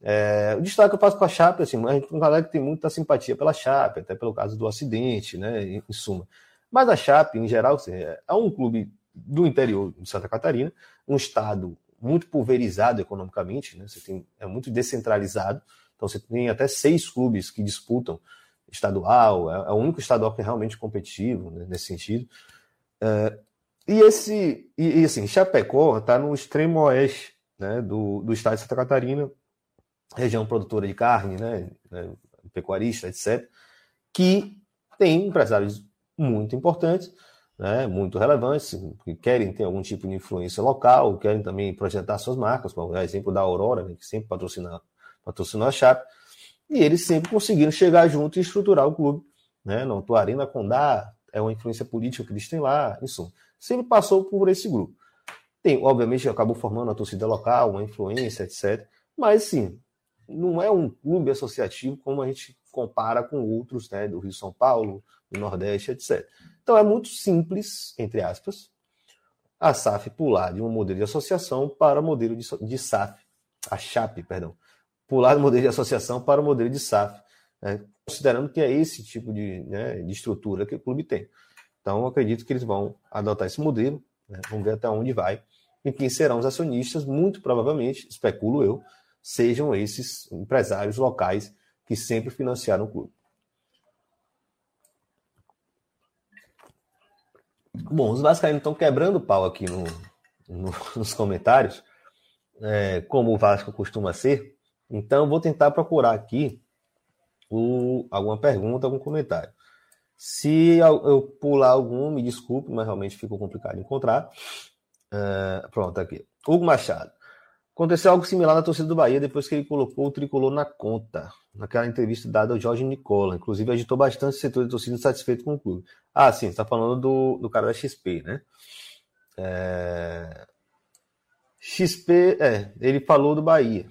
É, o destaque que eu faço para a Chape, assim, a gente, galera que tem muita simpatia pela Chape, até pelo caso do acidente, né, em, em suma. Mas a Chape, em geral, assim, é, é um clube do interior de Santa Catarina, um estado muito pulverizado economicamente, né, você tem, é muito descentralizado, então você tem até seis clubes que disputam estadual, é, é o único estadual que é realmente competitivo né, nesse sentido. É, e esse, e, e assim, Chapecó está no extremo oeste né, do, do estado de Santa Catarina, região produtora de carne, né, né, pecuarista, etc., que tem empresários muito importantes, né, muito relevantes, que querem ter algum tipo de influência local, querem também projetar suas marcas, o exemplo da Aurora, né, que sempre patrocina, a Chape, e eles sempre conseguiram chegar junto e estruturar o clube. Né, não, Tuarina Condá é uma influência política que eles têm lá, isso sempre passou por esse grupo. Tem, obviamente, acabou formando a torcida local, uma influência, etc. Mas, sim, não é um clube associativo como a gente compara com outros, né, do Rio São Paulo, do Nordeste, etc. Então é muito simples, entre aspas, a SAF pular de um modelo de associação para o modelo de, de SAF, a CHAP, perdão, pular do modelo de associação para o modelo de SAF, né, considerando que é esse tipo de, né, de estrutura que o clube tem. Então, acredito que eles vão adotar esse modelo, né, vamos ver até onde vai, e quem serão os acionistas, muito provavelmente, especulo eu, sejam esses empresários locais que sempre financiaram o clube. Bom, os vascaínos estão quebrando pau aqui no, no, nos comentários, é, como o Vasco costuma ser. Então, vou tentar procurar aqui alguma pergunta, algum comentário. Se eu pular algum, me desculpe, mas realmente ficou complicado encontrar. Uh, pronto, aqui. Hugo Machado. Aconteceu algo similar na torcida do Bahia depois que ele colocou o tricolor na conta, naquela entrevista dada ao Jorge Nicola. Inclusive, agitou bastante o setor de torcida insatisfeito com o clube. Ah, sim, está falando do, do cara da XP, né? É... XP, é, ele falou do Bahia.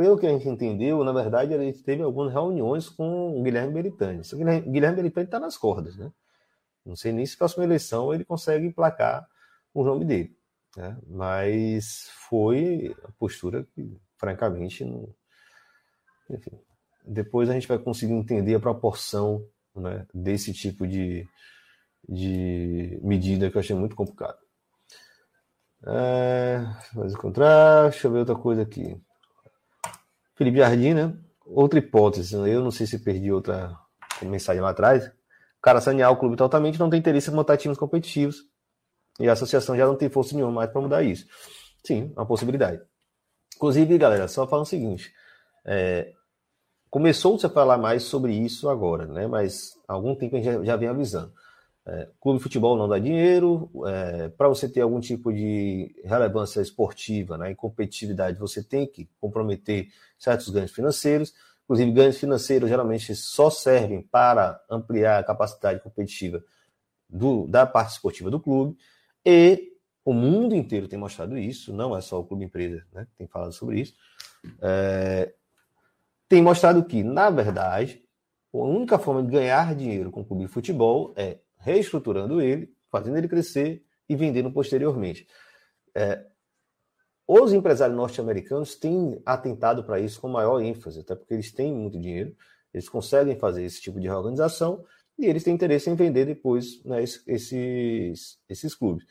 Pelo que a gente entendeu, na verdade, ele teve algumas reuniões com o Guilherme Beritani. O Guilherme Beritani está nas cordas, né? Não sei nem se próxima eleição ele consegue emplacar o nome dele. Né? Mas foi a postura que, francamente, não. Enfim, depois a gente vai conseguir entender a proporção né, desse tipo de, de medida que eu achei muito complicado. É, vamos encontrar, deixa eu ver outra coisa aqui. Felipe Jardim, né? Outra hipótese, né? eu não sei se perdi outra mensagem lá atrás. O cara sanear o clube totalmente não tem interesse em montar times competitivos e a associação já não tem força nenhuma mais para mudar isso. Sim, é uma possibilidade. Inclusive, galera, só falar o seguinte: é, começou-se a falar mais sobre isso agora, né? Mas há algum tempo a gente já, já vem avisando. É, clube de futebol não dá dinheiro, é, para você ter algum tipo de relevância esportiva né, e competitividade, você tem que comprometer certos ganhos financeiros. Inclusive, ganhos financeiros geralmente só servem para ampliar a capacidade competitiva do, da parte esportiva do clube. E o mundo inteiro tem mostrado isso, não é só o Clube Empresa né, tem falado sobre isso. É, tem mostrado que, na verdade, a única forma de ganhar dinheiro com o clube de futebol é reestruturando ele, fazendo ele crescer e vendendo posteriormente. É, os empresários norte-americanos têm atentado para isso com maior ênfase, até porque eles têm muito dinheiro, eles conseguem fazer esse tipo de reorganização e eles têm interesse em vender depois né, esses, esses clubes.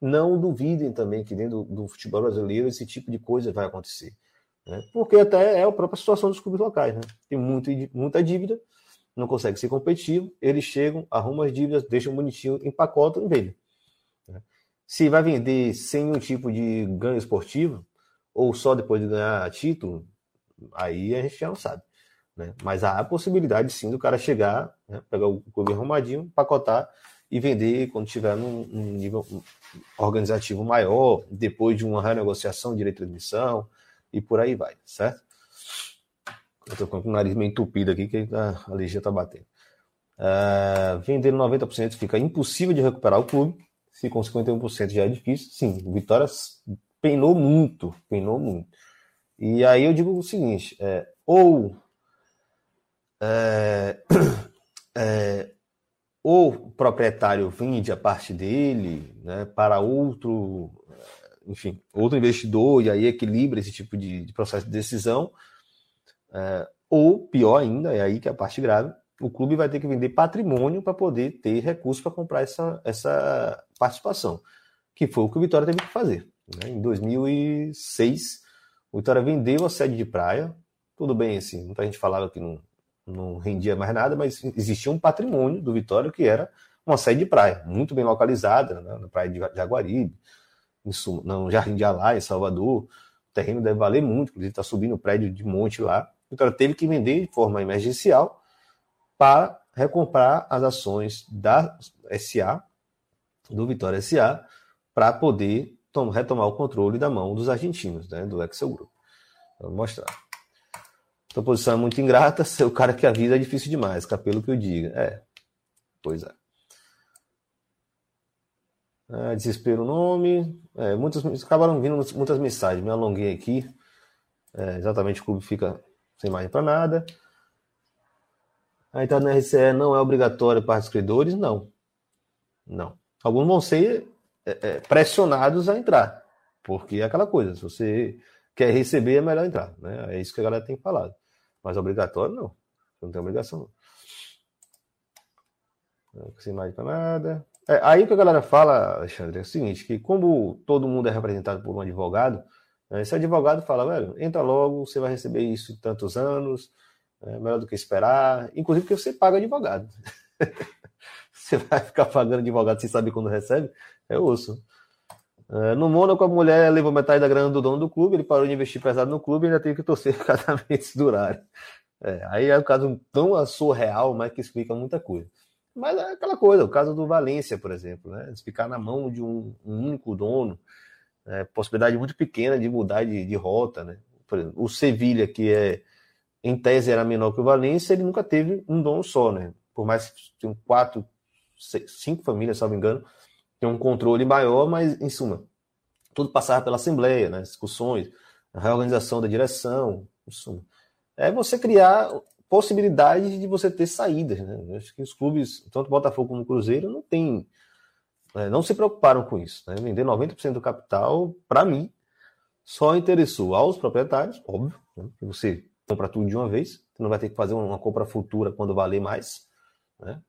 Não duvidem também que dentro do, futebol brasileiro esse tipo de coisa vai acontecer. Né? Porque até é a própria situação dos clubes locais. Né? Tem muito, muita dívida, não consegue ser competitivo, eles chegam, arrumam as dívidas, deixam bonitinho, empacotam e vendem. Né? Se vai vender sem nenhum tipo de ganho esportivo, ou só depois de ganhar título, aí a gente já não sabe. Né? Mas há a possibilidade sim do cara chegar, né, pegar o clube arrumadinho, pacotar e vender quando tiver num, num nível organizativo maior, depois de uma renegociação direito de admissão e por aí vai, certo? Eu tô com o nariz meio entupido aqui, que a alergia tá batendo. Uh, vendendo 90% fica impossível de recuperar o clube. Se com 51% já é difícil, sim, o Vitória penou muito, penou muito. E aí eu digo o seguinte: é, ou é, é, o proprietário vende a parte dele né, para outro, enfim, outro investidor e aí equilibra esse tipo de, de processo de decisão, é, ou pior ainda, é aí que é a parte grave, o clube vai ter que vender patrimônio para poder ter recursos para comprar essa, essa participação, que foi o que o Vitória teve que fazer. Né? Em 2006, o Vitória vendeu a sede de praia, tudo bem, assim, muita gente falava que não, não rendia mais nada, mas existia um patrimônio do Vitória que era uma sede de praia, muito bem localizada, né, na praia de Jaguaribe, no Jardim de Alá, em Salvador. O terreno deve valer muito, inclusive está subindo o prédio de monte lá. Vitória teve que vender de forma emergencial para recomprar as ações da SA, do Vitória SA, para poder retomar o controle da mão dos argentinos, né, do Excel Group. Vou mostrar. Sua posição é muito ingrata, ser o cara que a vida é difícil demais, capelo que eu diga. É, pois é. é desespero o nome. É, muitas, acabaram vindo muitas mensagens, me alonguei aqui. É, exatamente o clube fica sem margem para nada. A entrada na RCE não é obrigatória para os credores? Não. Não. Alguns vão ser é, é, pressionados a entrar. Porque é aquela coisa, se você quer receber, é melhor entrar. Né? É isso que a galera tem falado. Mas obrigatório, não. Não tem obrigação. Não sem mais para nada. É, aí o que a galera fala, Alexandre, é o seguinte, que como todo mundo é representado por um advogado, esse advogado fala, velho, entra logo, você vai receber isso em tantos anos, é melhor do que esperar, inclusive porque você paga advogado. você vai ficar pagando advogado sem saber quando recebe, é osso. É, no Mônaco, a mulher levou metade da grana do dono do clube, ele parou de investir pesado no clube e ainda teve que torcer para casamentos durarem. É, aí é um caso tão surreal, mas que explica muita coisa. Mas é aquela coisa, o caso do Valência, por exemplo, né? ficar na mão de um, um único dono, é, possibilidade muito pequena de mudar de, de rota. Né? Por exemplo, o Sevilha, que é em tese era menor que o Valência, ele nunca teve um dono só, né? Por mais que tenham quatro, seis, cinco famílias, se não me engano, tem um controle maior, mas, em suma, tudo passava pela Assembleia, né? discussões, a reorganização da direção, em suma. É você criar possibilidades de você ter saídas. Né? Acho que os clubes, tanto Botafogo como Cruzeiro, não tem, é, não se preocuparam com isso. Né? Vender 90% do capital, para mim, só interessou aos proprietários, óbvio, né? que você compra tudo de uma vez, você não vai ter que fazer uma compra futura quando valer mais. Né?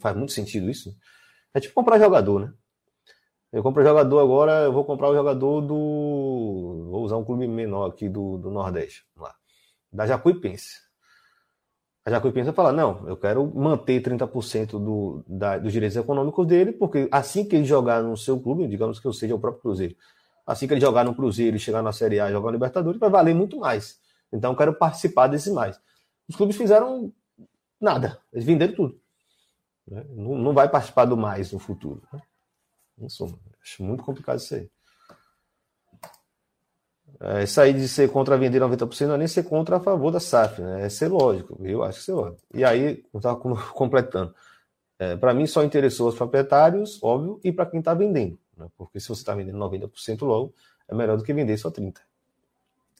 Faz muito sentido isso. É tipo comprar jogador, né? Eu compro jogador agora, eu vou comprar o jogador do. Vou usar um clube menor aqui do, do Nordeste. Vamos lá. Da Jacuipense. A Jacuipense vai falar: não, eu quero manter 30% do, da, dos direitos econômicos dele, porque assim que ele jogar no seu clube, digamos que eu seja o próprio Cruzeiro, assim que ele jogar no Cruzeiro e chegar na Série A e jogar no Libertadores, vai valer muito mais. Então eu quero participar desse mais. Os clubes fizeram nada, eles venderam tudo. Né? Não, não vai participar do mais no futuro. Né? Acho muito complicado isso aí. É, aí de ser contra vender 90% não é nem ser contra a favor da SAF, né? É ser lógico, eu acho que ser lógico. E aí, eu estava completando. É, para mim, só interessou os proprietários, óbvio, e para quem está vendendo. Né? Porque se você está vendendo 90% logo, é melhor do que vender só 30%.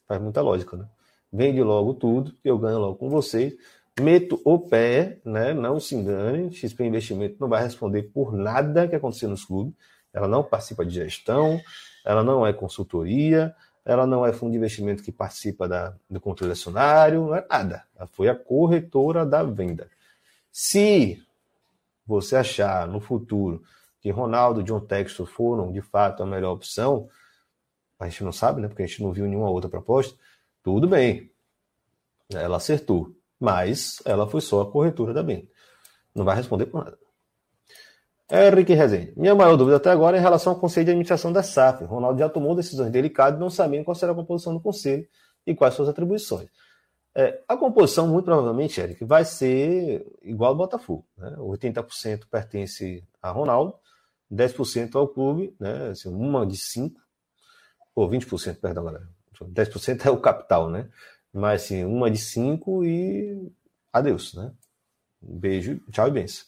Faz muita lógica, né? Vende logo tudo, eu ganho logo com vocês. Meto o pé, né? Não se engane, XP Investimento não vai responder por nada que acontecer nos clubes. Ela não participa de gestão, ela não é consultoria, ela não é fundo de investimento que participa da, do controle acionário, não é nada. Ela foi a corretora da venda. Se você achar no futuro que Ronaldo e John Textor foram de fato a melhor opção, a gente não sabe, né? Porque a gente não viu nenhuma outra proposta. Tudo bem, ela acertou mas ela foi só a corretora da BEM. Não vai responder por nada. Henrique Rezende. Minha maior dúvida até agora é em relação ao conselho de administração da SAF. Ronaldo já tomou decisões delicadas, não sabendo qual será a composição do conselho e quais suas atribuições. É, a composição, muito provavelmente, Eric, vai ser igual ao Botafogo. Né? 80% pertence a Ronaldo, 10% ao clube, né? Assim, uma de cinco, ou 20%, perdão, galera. 10% é o capital, né? Mas assim, uma de cinco e adeus, né? Um beijo, tchau e benção.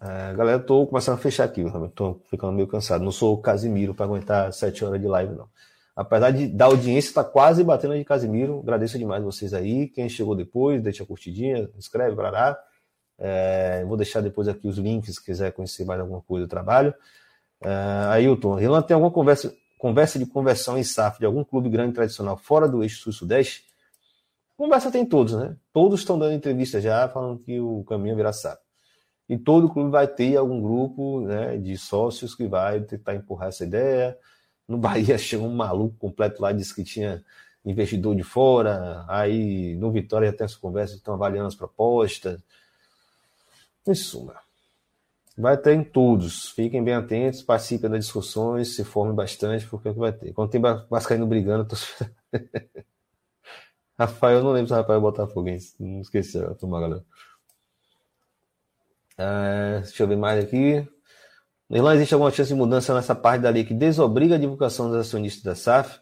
É, galera, tô começando a fechar aqui, tô ficando meio cansado. Não sou Casimiro para aguentar sete horas de live, não. Apesar de da audiência tá quase batendo de Casimiro, agradeço demais vocês aí. Quem chegou depois, deixa a curtidinha, inscreve, brará. É, vou deixar depois aqui os links se quiser conhecer mais alguma coisa do trabalho. É, Ailton, Rilan tem alguma conversa, conversa de conversão em SAF de algum clube grande tradicional fora do eixo sul-sudeste? Conversa tem todos, né? Todos estão dando entrevista já falando que o caminho virá SAF. E todo clube vai ter algum grupo né, de sócios que vai tentar empurrar essa ideia. No Bahia chegou um maluco completo lá, disse que tinha investidor de fora. Aí no Vitória já tem essa conversa, estão avaliando as propostas. Em suma, vai ter em todos. Fiquem bem atentos, participem das discussões, se formem bastante, porque é que vai ter. Quando tem Vascaíno brigando, tô... Rafael, não lembro se o Rafael é Botafogo, hein? não esqueci, tomar galera. É, deixa eu ver mais aqui. Irlanda, existe alguma chance de mudança nessa parte da lei que desobriga a divulgação dos acionistas da SAF?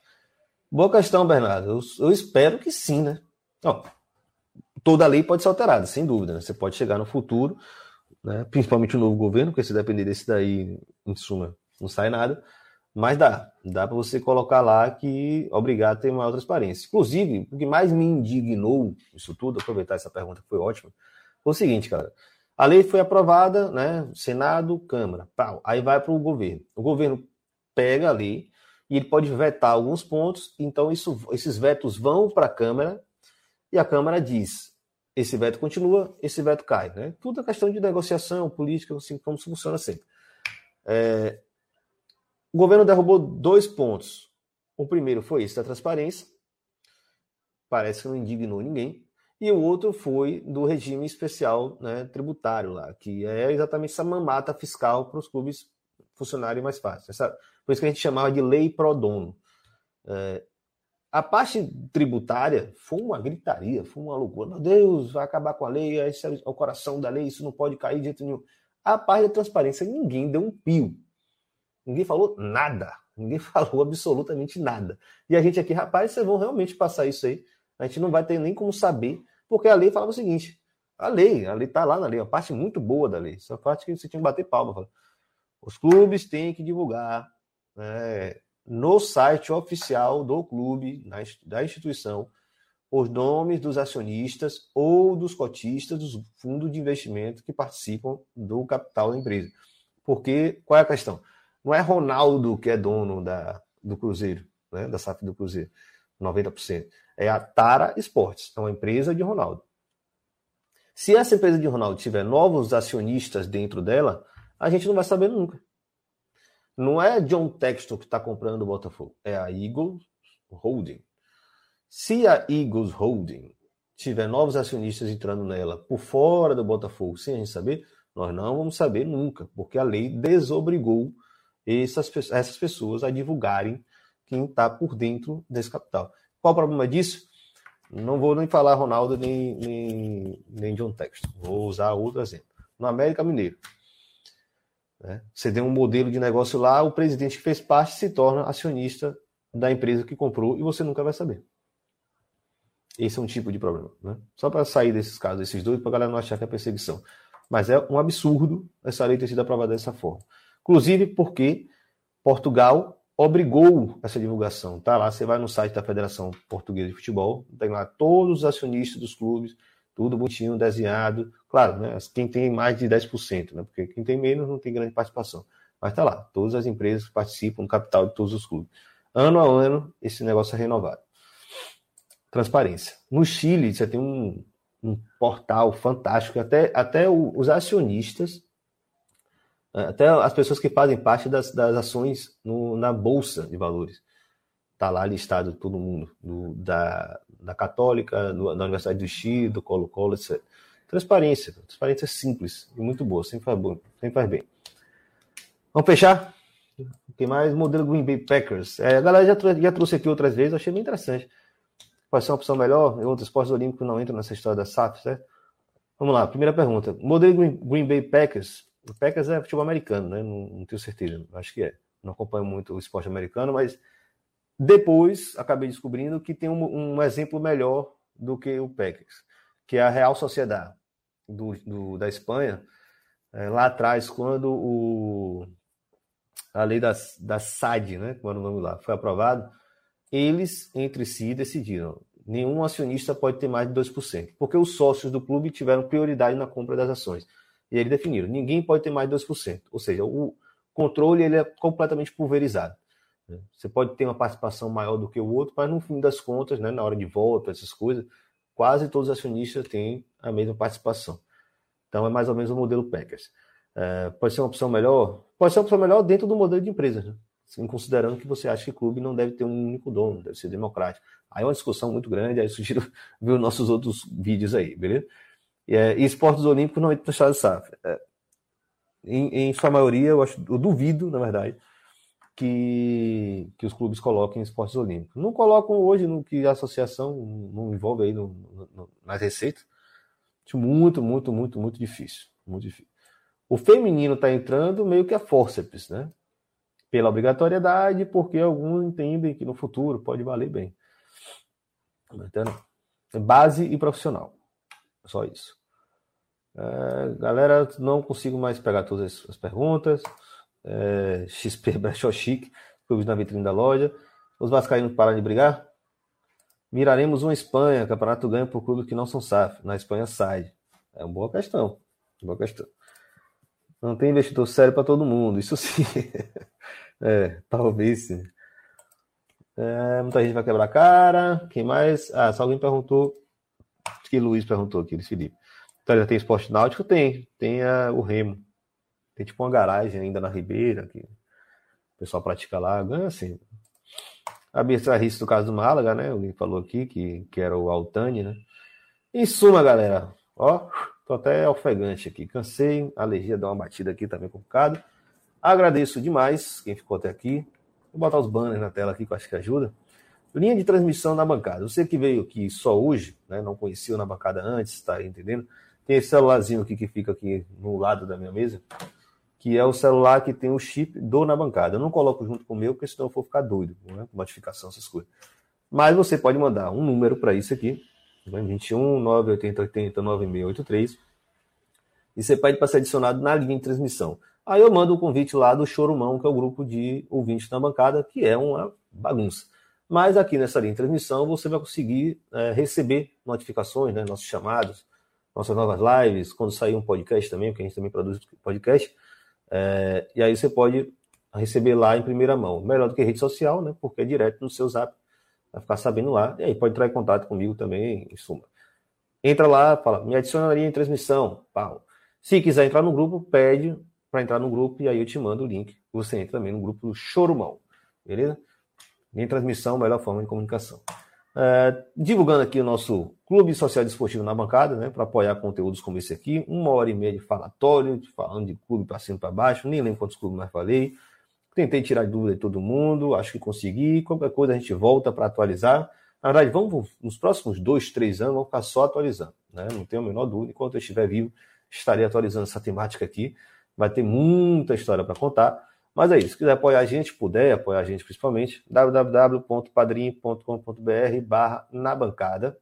Boa questão, Bernardo. Eu, eu espero que sim, né? Toda lei pode ser alterada, sem dúvida. Né? Você pode chegar no futuro, né? principalmente o novo governo, porque se depender desse daí, em suma, não sai nada. Mas dá, dá para você colocar lá que obrigado a ter maior transparência. Inclusive, o que mais me indignou isso tudo, aproveitar essa pergunta que foi ótima, foi o seguinte, cara. A lei foi aprovada, né? Senado, Câmara, pau. Aí vai para o governo. O governo pega a lei e ele pode vetar alguns pontos. Então, isso, esses vetos vão para a Câmara e a Câmara diz: esse veto continua, esse veto cai. Né? Tudo é questão de negociação política, assim como funciona sempre. É... O governo derrubou dois pontos. O primeiro foi esse da transparência. Parece que não indignou ninguém. E o outro foi do regime especial né, tributário lá, que é exatamente essa mamata fiscal para os clubes funcionarem mais fácil. Essa, por isso que a gente chamava de lei pro dono. É, a parte tributária foi uma gritaria, foi uma loucura. Meu Deus, vai acabar com a lei, esse é o coração da lei, isso não pode cair de jeito nenhum. A parte da transparência, ninguém deu um pio. Ninguém falou nada. Ninguém falou absolutamente nada. E a gente aqui, rapaz, vocês vão realmente passar isso aí. A gente não vai ter nem como saber porque a lei falava o seguinte: a lei, a lei está lá na lei, uma parte muito boa da lei, essa parte que você tinha que bater palma. Os clubes têm que divulgar né, no site oficial do clube, na, da instituição, os nomes dos acionistas ou dos cotistas dos fundos de investimento que participam do capital da empresa. Porque qual é a questão? Não é Ronaldo que é dono da, do Cruzeiro, né, da SAF do Cruzeiro, 90% é a Tara Esportes, é uma empresa de Ronaldo. Se essa empresa de Ronaldo tiver novos acionistas dentro dela, a gente não vai saber nunca. Não é John Texton que está comprando o Botafogo, é a Eagles Holding. Se a Eagles Holding tiver novos acionistas entrando nela por fora do Botafogo, sem a gente saber, nós não vamos saber nunca, porque a lei desobrigou essas, essas pessoas a divulgarem quem está por dentro desse capital. Qual o problema disso? Não vou nem falar Ronaldo nem, nem, nem John Texton. Vou usar outro exemplo. No América Mineiro. Né? Você tem um modelo de negócio lá, o presidente que fez parte se torna acionista da empresa que comprou e você nunca vai saber. Esse é um tipo de problema. Né? Só para sair desses casos, esses dois, para a galera não achar que é perseguição. Mas é um absurdo essa lei ter sido aprovada dessa forma. Inclusive porque Portugal obrigou essa divulgação. Tá lá, você vai no site da Federação Portuguesa de Futebol, tem lá todos os acionistas dos clubes, tudo bonitinho, desenhado. Claro, né, quem tem mais de 10%, né, porque quem tem menos não tem grande participação. Mas tá lá, todas as empresas que participam capital de todos os clubes. Ano a ano, esse negócio é renovado. Transparência. No Chile, você tem um, um portal fantástico, até, até os acionistas até as pessoas que fazem parte das, das ações no, na Bolsa de Valores. Está lá listado todo mundo, do, da, da Católica, do, da Universidade do Chile, do Colo-Colo, etc. Transparência, transparência simples e muito boa, sempre faz, bom, sempre faz bem. Vamos fechar? Que mais? Modelo Green Bay Packers. É, a galera já, já trouxe aqui outras vezes, achei bem interessante. pode ser uma opção melhor, outros esportes olímpicos não entram nessa história da SAF, certo? Vamos lá, primeira pergunta. Modelo Green, Green Bay Packers. O Packers é futebol americano, né? Não, não, tenho certeza, acho que é. Não acompanho muito o esporte americano, mas depois acabei descobrindo que tem um, um exemplo melhor do que o Packers, que é a Real Sociedade do, do da Espanha. É, lá atrás, quando o, a lei da, da SAD, né? Quando vamos lá, foi aprovado, eles entre si decidiram nenhum acionista pode ter mais de 2%, porque os sócios do clube tiveram prioridade na compra das ações. E eles definiram, ninguém pode ter mais de 2%. Ou seja, o controle ele é completamente pulverizado. Né? Você pode ter uma participação maior do que o outro, mas no fim das contas, né, na hora de volta, essas coisas, quase todos os acionistas têm a mesma participação. Então é mais ou menos o modelo Packers. É, pode ser uma opção melhor? Pode ser uma opção melhor dentro do modelo de empresa, né? assim, considerando que você acha que o clube não deve ter um único dono, deve ser democrático. Aí é uma discussão muito grande, aí eu sugiro ver os nossos outros vídeos aí, beleza? É, e esportes olímpicos não entram no estado de SAF. É, em, em, sua maioria, eu, acho, eu duvido, na verdade, que, que os clubes coloquem esportes olímpicos. Não colocam hoje no que a associação não envolve aí no, no, nas receitas. Muito, muito, muito, muito difícil. Muito difícil. O feminino está entrando meio que a forceps, né? Pela obrigatoriedade, porque alguns entendem que no futuro pode valer bem. Entendeu? Base e profissional. Só isso. É, galera, não consigo mais pegar todas as perguntas. É, XP Brechó Chique, clubes na vitrine da loja. Os vascaínos param de brigar? Miraremos uma Espanha, campeonato ganho por clubes que não são SAF. Na Espanha sai. É uma boa questão. Boa questão. Não tem investidor sério para todo mundo, isso sim. é, talvez sim. É, muita gente vai quebrar a cara. Quem mais? Ah, só alguém perguntou. Acho que Luiz perguntou aqui, Felipe. Então já tem esporte náutico? Tem. Tem a, o remo. Tem tipo uma garagem ainda na Ribeira, que o pessoal pratica lá, ganha assim. A Bestrarrice do caso do Málaga, né? Alguém falou aqui que, que era o Altani, né? Em suma, galera, ó, tô até ofegante aqui. Cansei, a alergia dá uma batida aqui, tá complicado. Agradeço demais quem ficou até aqui. Vou botar os banners na tela aqui que eu acho que ajuda. Linha de transmissão na bancada. Você que veio aqui só hoje, né, não conhecia na bancada antes, tá entendendo? Tem esse celularzinho aqui que fica aqui no lado da minha mesa, que é o celular que tem o chip do na bancada. Eu não coloco junto com o meu, porque senão eu vou ficar doido, né? Modificação, essas coisas. Mas você pode mandar um número para isso aqui, né? 21 980 80 9683. E você pede para ser adicionado na linha de transmissão. Aí eu mando o um convite lá do Chorumão, que é o grupo de ouvintes na bancada, que é uma bagunça. Mas aqui nessa linha de transmissão você vai conseguir é, receber notificações, né, nossos chamados, nossas novas lives, quando sair um podcast também, porque a gente também produz podcast. É, e aí você pode receber lá em primeira mão. Melhor do que rede social, né? Porque é direto no seu zap. Vai ficar sabendo lá. E aí pode entrar em contato comigo também, em suma. Entra lá, fala, me adicionaria em transmissão. Pau. Se quiser entrar no grupo, pede para entrar no grupo e aí eu te mando o link. Você entra também no grupo do Chorumão. Beleza? Em transmissão, melhor forma de comunicação. É, divulgando aqui o nosso Clube Social Desportivo na bancada, né, para apoiar conteúdos como esse aqui. Uma hora e meia de falatório, falando de clube para cima e para baixo. Nem lembro quantos clubes mais falei. Tentei tirar dúvida de todo mundo, acho que consegui. Qualquer coisa a gente volta para atualizar. Na verdade, vamos nos próximos dois, três anos, vamos ficar só atualizando. Né? Não tenho a menor dúvida. Enquanto eu estiver vivo, estarei atualizando essa temática aqui vai ter muita história para contar. Mas é isso. Se quiser apoiar a gente, puder apoiar a gente principalmente, www.padrim.com.br barra na bancada.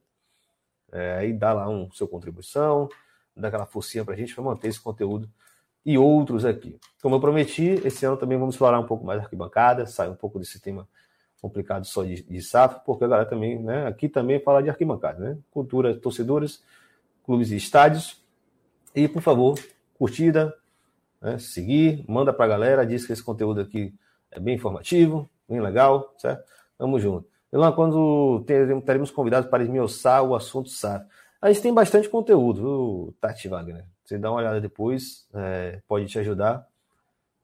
É, e dá lá um sua contribuição, dá aquela forcinha para a gente para manter esse conteúdo e outros aqui. Como eu prometi, esse ano também vamos explorar um pouco mais a arquibancada, sair um pouco desse tema complicado só de, de SAF, porque a galera também, né, aqui também fala de arquibancada, né? Cultura, torcedores, clubes e estádios. E, por favor, curtida, né? seguir, manda para a galera, diz que esse conteúdo aqui é bem informativo, bem legal, certo? Tamo junto. E lá quando teremos convidados para esmiuçar o assunto SAF. A gente tem bastante conteúdo, viu, Tati Wagner? Você dá uma olhada depois, é, pode te ajudar.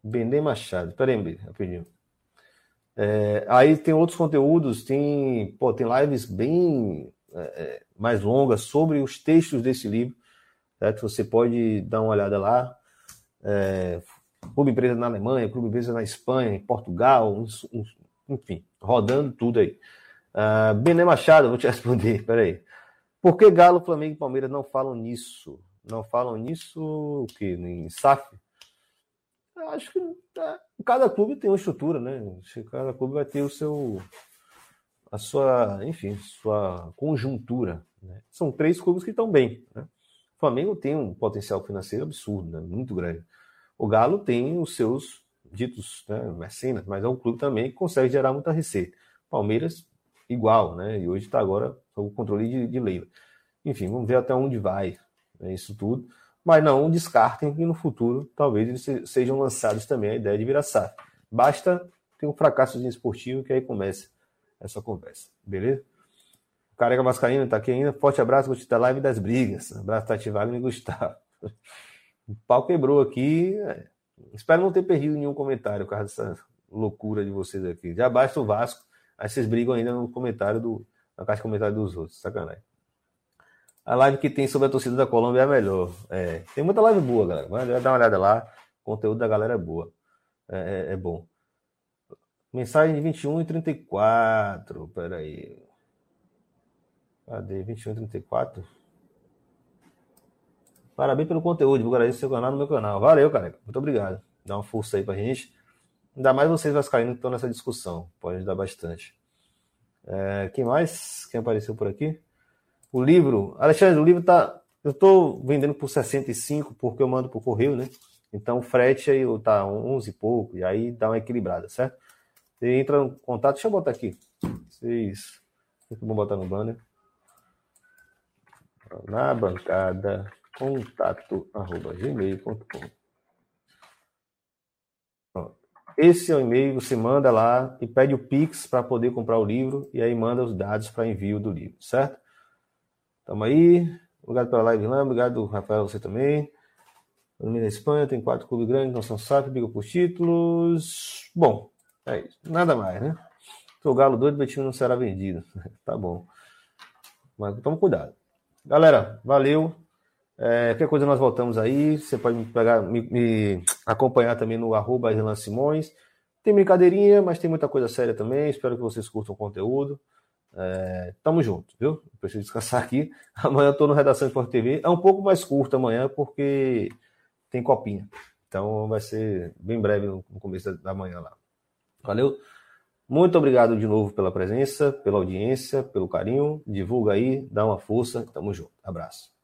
Bendê Machado, peraí, aí, rapidinho. É, aí tem outros conteúdos, tem, pô, tem lives bem é, é mais longas sobre os textos desse livro, certo? Você pode dar uma olhada lá é, clube empresa na Alemanha, clube empresa na Espanha, em Portugal, enfim, rodando tudo aí. Uh, Machado, vou te responder, peraí. Por que Galo, Flamengo e Palmeiras não falam nisso? Não falam nisso o quê? Em SAF? Eu acho que é, cada clube tem uma estrutura, né? Cada clube vai ter o seu a sua, enfim, sua conjuntura. Né? São três clubes que estão bem. Né? O Flamengo tem um potencial financeiro absurdo, né? muito grande. O Galo tem os seus ditos né, mecenas, mas é um clube também que consegue gerar muita receita. Palmeiras, igual, né? E hoje está agora sob o controle de, de Leila. Enfim, vamos ver até onde vai né, isso tudo. Mas não descartem que no futuro talvez eles sejam lançados também a ideia de virar SAF. Basta ter um fracasso esportivo que aí começa essa conversa. Beleza? Careca Mascarenhas está aqui ainda. Forte abraço, gostei da live das brigas. Abraço, Tati Wagner e Gustavo. O pau quebrou aqui. É. Espero não ter perdido nenhum comentário por causa dessa loucura de vocês aqui. Já basta o Vasco, aí vocês brigam ainda no comentário do, na caixa de comentário dos outros. Sacanagem. A live que tem sobre a torcida da Colômbia é a melhor. É, tem muita live boa, galera. Vai dar uma olhada lá. O conteúdo da galera é boa. É, é, é bom. Mensagem de 21 e 34. Peraí. Cadê? 21 e 34? Parabéns pelo conteúdo. Divulgarei seu canal no meu canal. Valeu, cara. Muito obrigado. Dá uma força aí pra gente. Ainda mais vocês vascaínos que estão nessa discussão. Pode ajudar bastante. É, quem mais? Quem apareceu por aqui? O livro. Alexandre, o livro tá. Eu estou vendendo por 65 porque eu mando por correio, né? Então o frete aí tá 11 e pouco. E aí dá uma equilibrada, certo? Você entra em contato. Deixa eu botar aqui. Vocês. Vou botar no banner. Na bancada contato arroba gmail.com. Esse é o e-mail, você manda lá e pede o Pix para poder comprar o livro e aí manda os dados para envio do livro, certo? Tamo aí. Obrigado pela live lá, obrigado, Rafael, você também. Na Espanha tem quatro clubes grandes, não são SAF, briga por títulos. Bom, é isso. Nada mais, né? O Galo doido, o time não será vendido. tá bom. Mas toma cuidado. Galera, valeu. É, qualquer coisa nós voltamos aí. Você pode me, pegar, me, me acompanhar também no arroba Irlan Simões. Tem brincadeirinha, mas tem muita coisa séria também. Espero que vocês curtam o conteúdo. É, tamo junto, viu? Preciso descansar aqui. Amanhã eu tô no Redação Sport TV. É um pouco mais curto amanhã, porque tem copinha. Então vai ser bem breve no começo da manhã lá. Valeu? Muito obrigado de novo pela presença, pela audiência, pelo carinho. Divulga aí, dá uma força. Tamo junto. Abraço.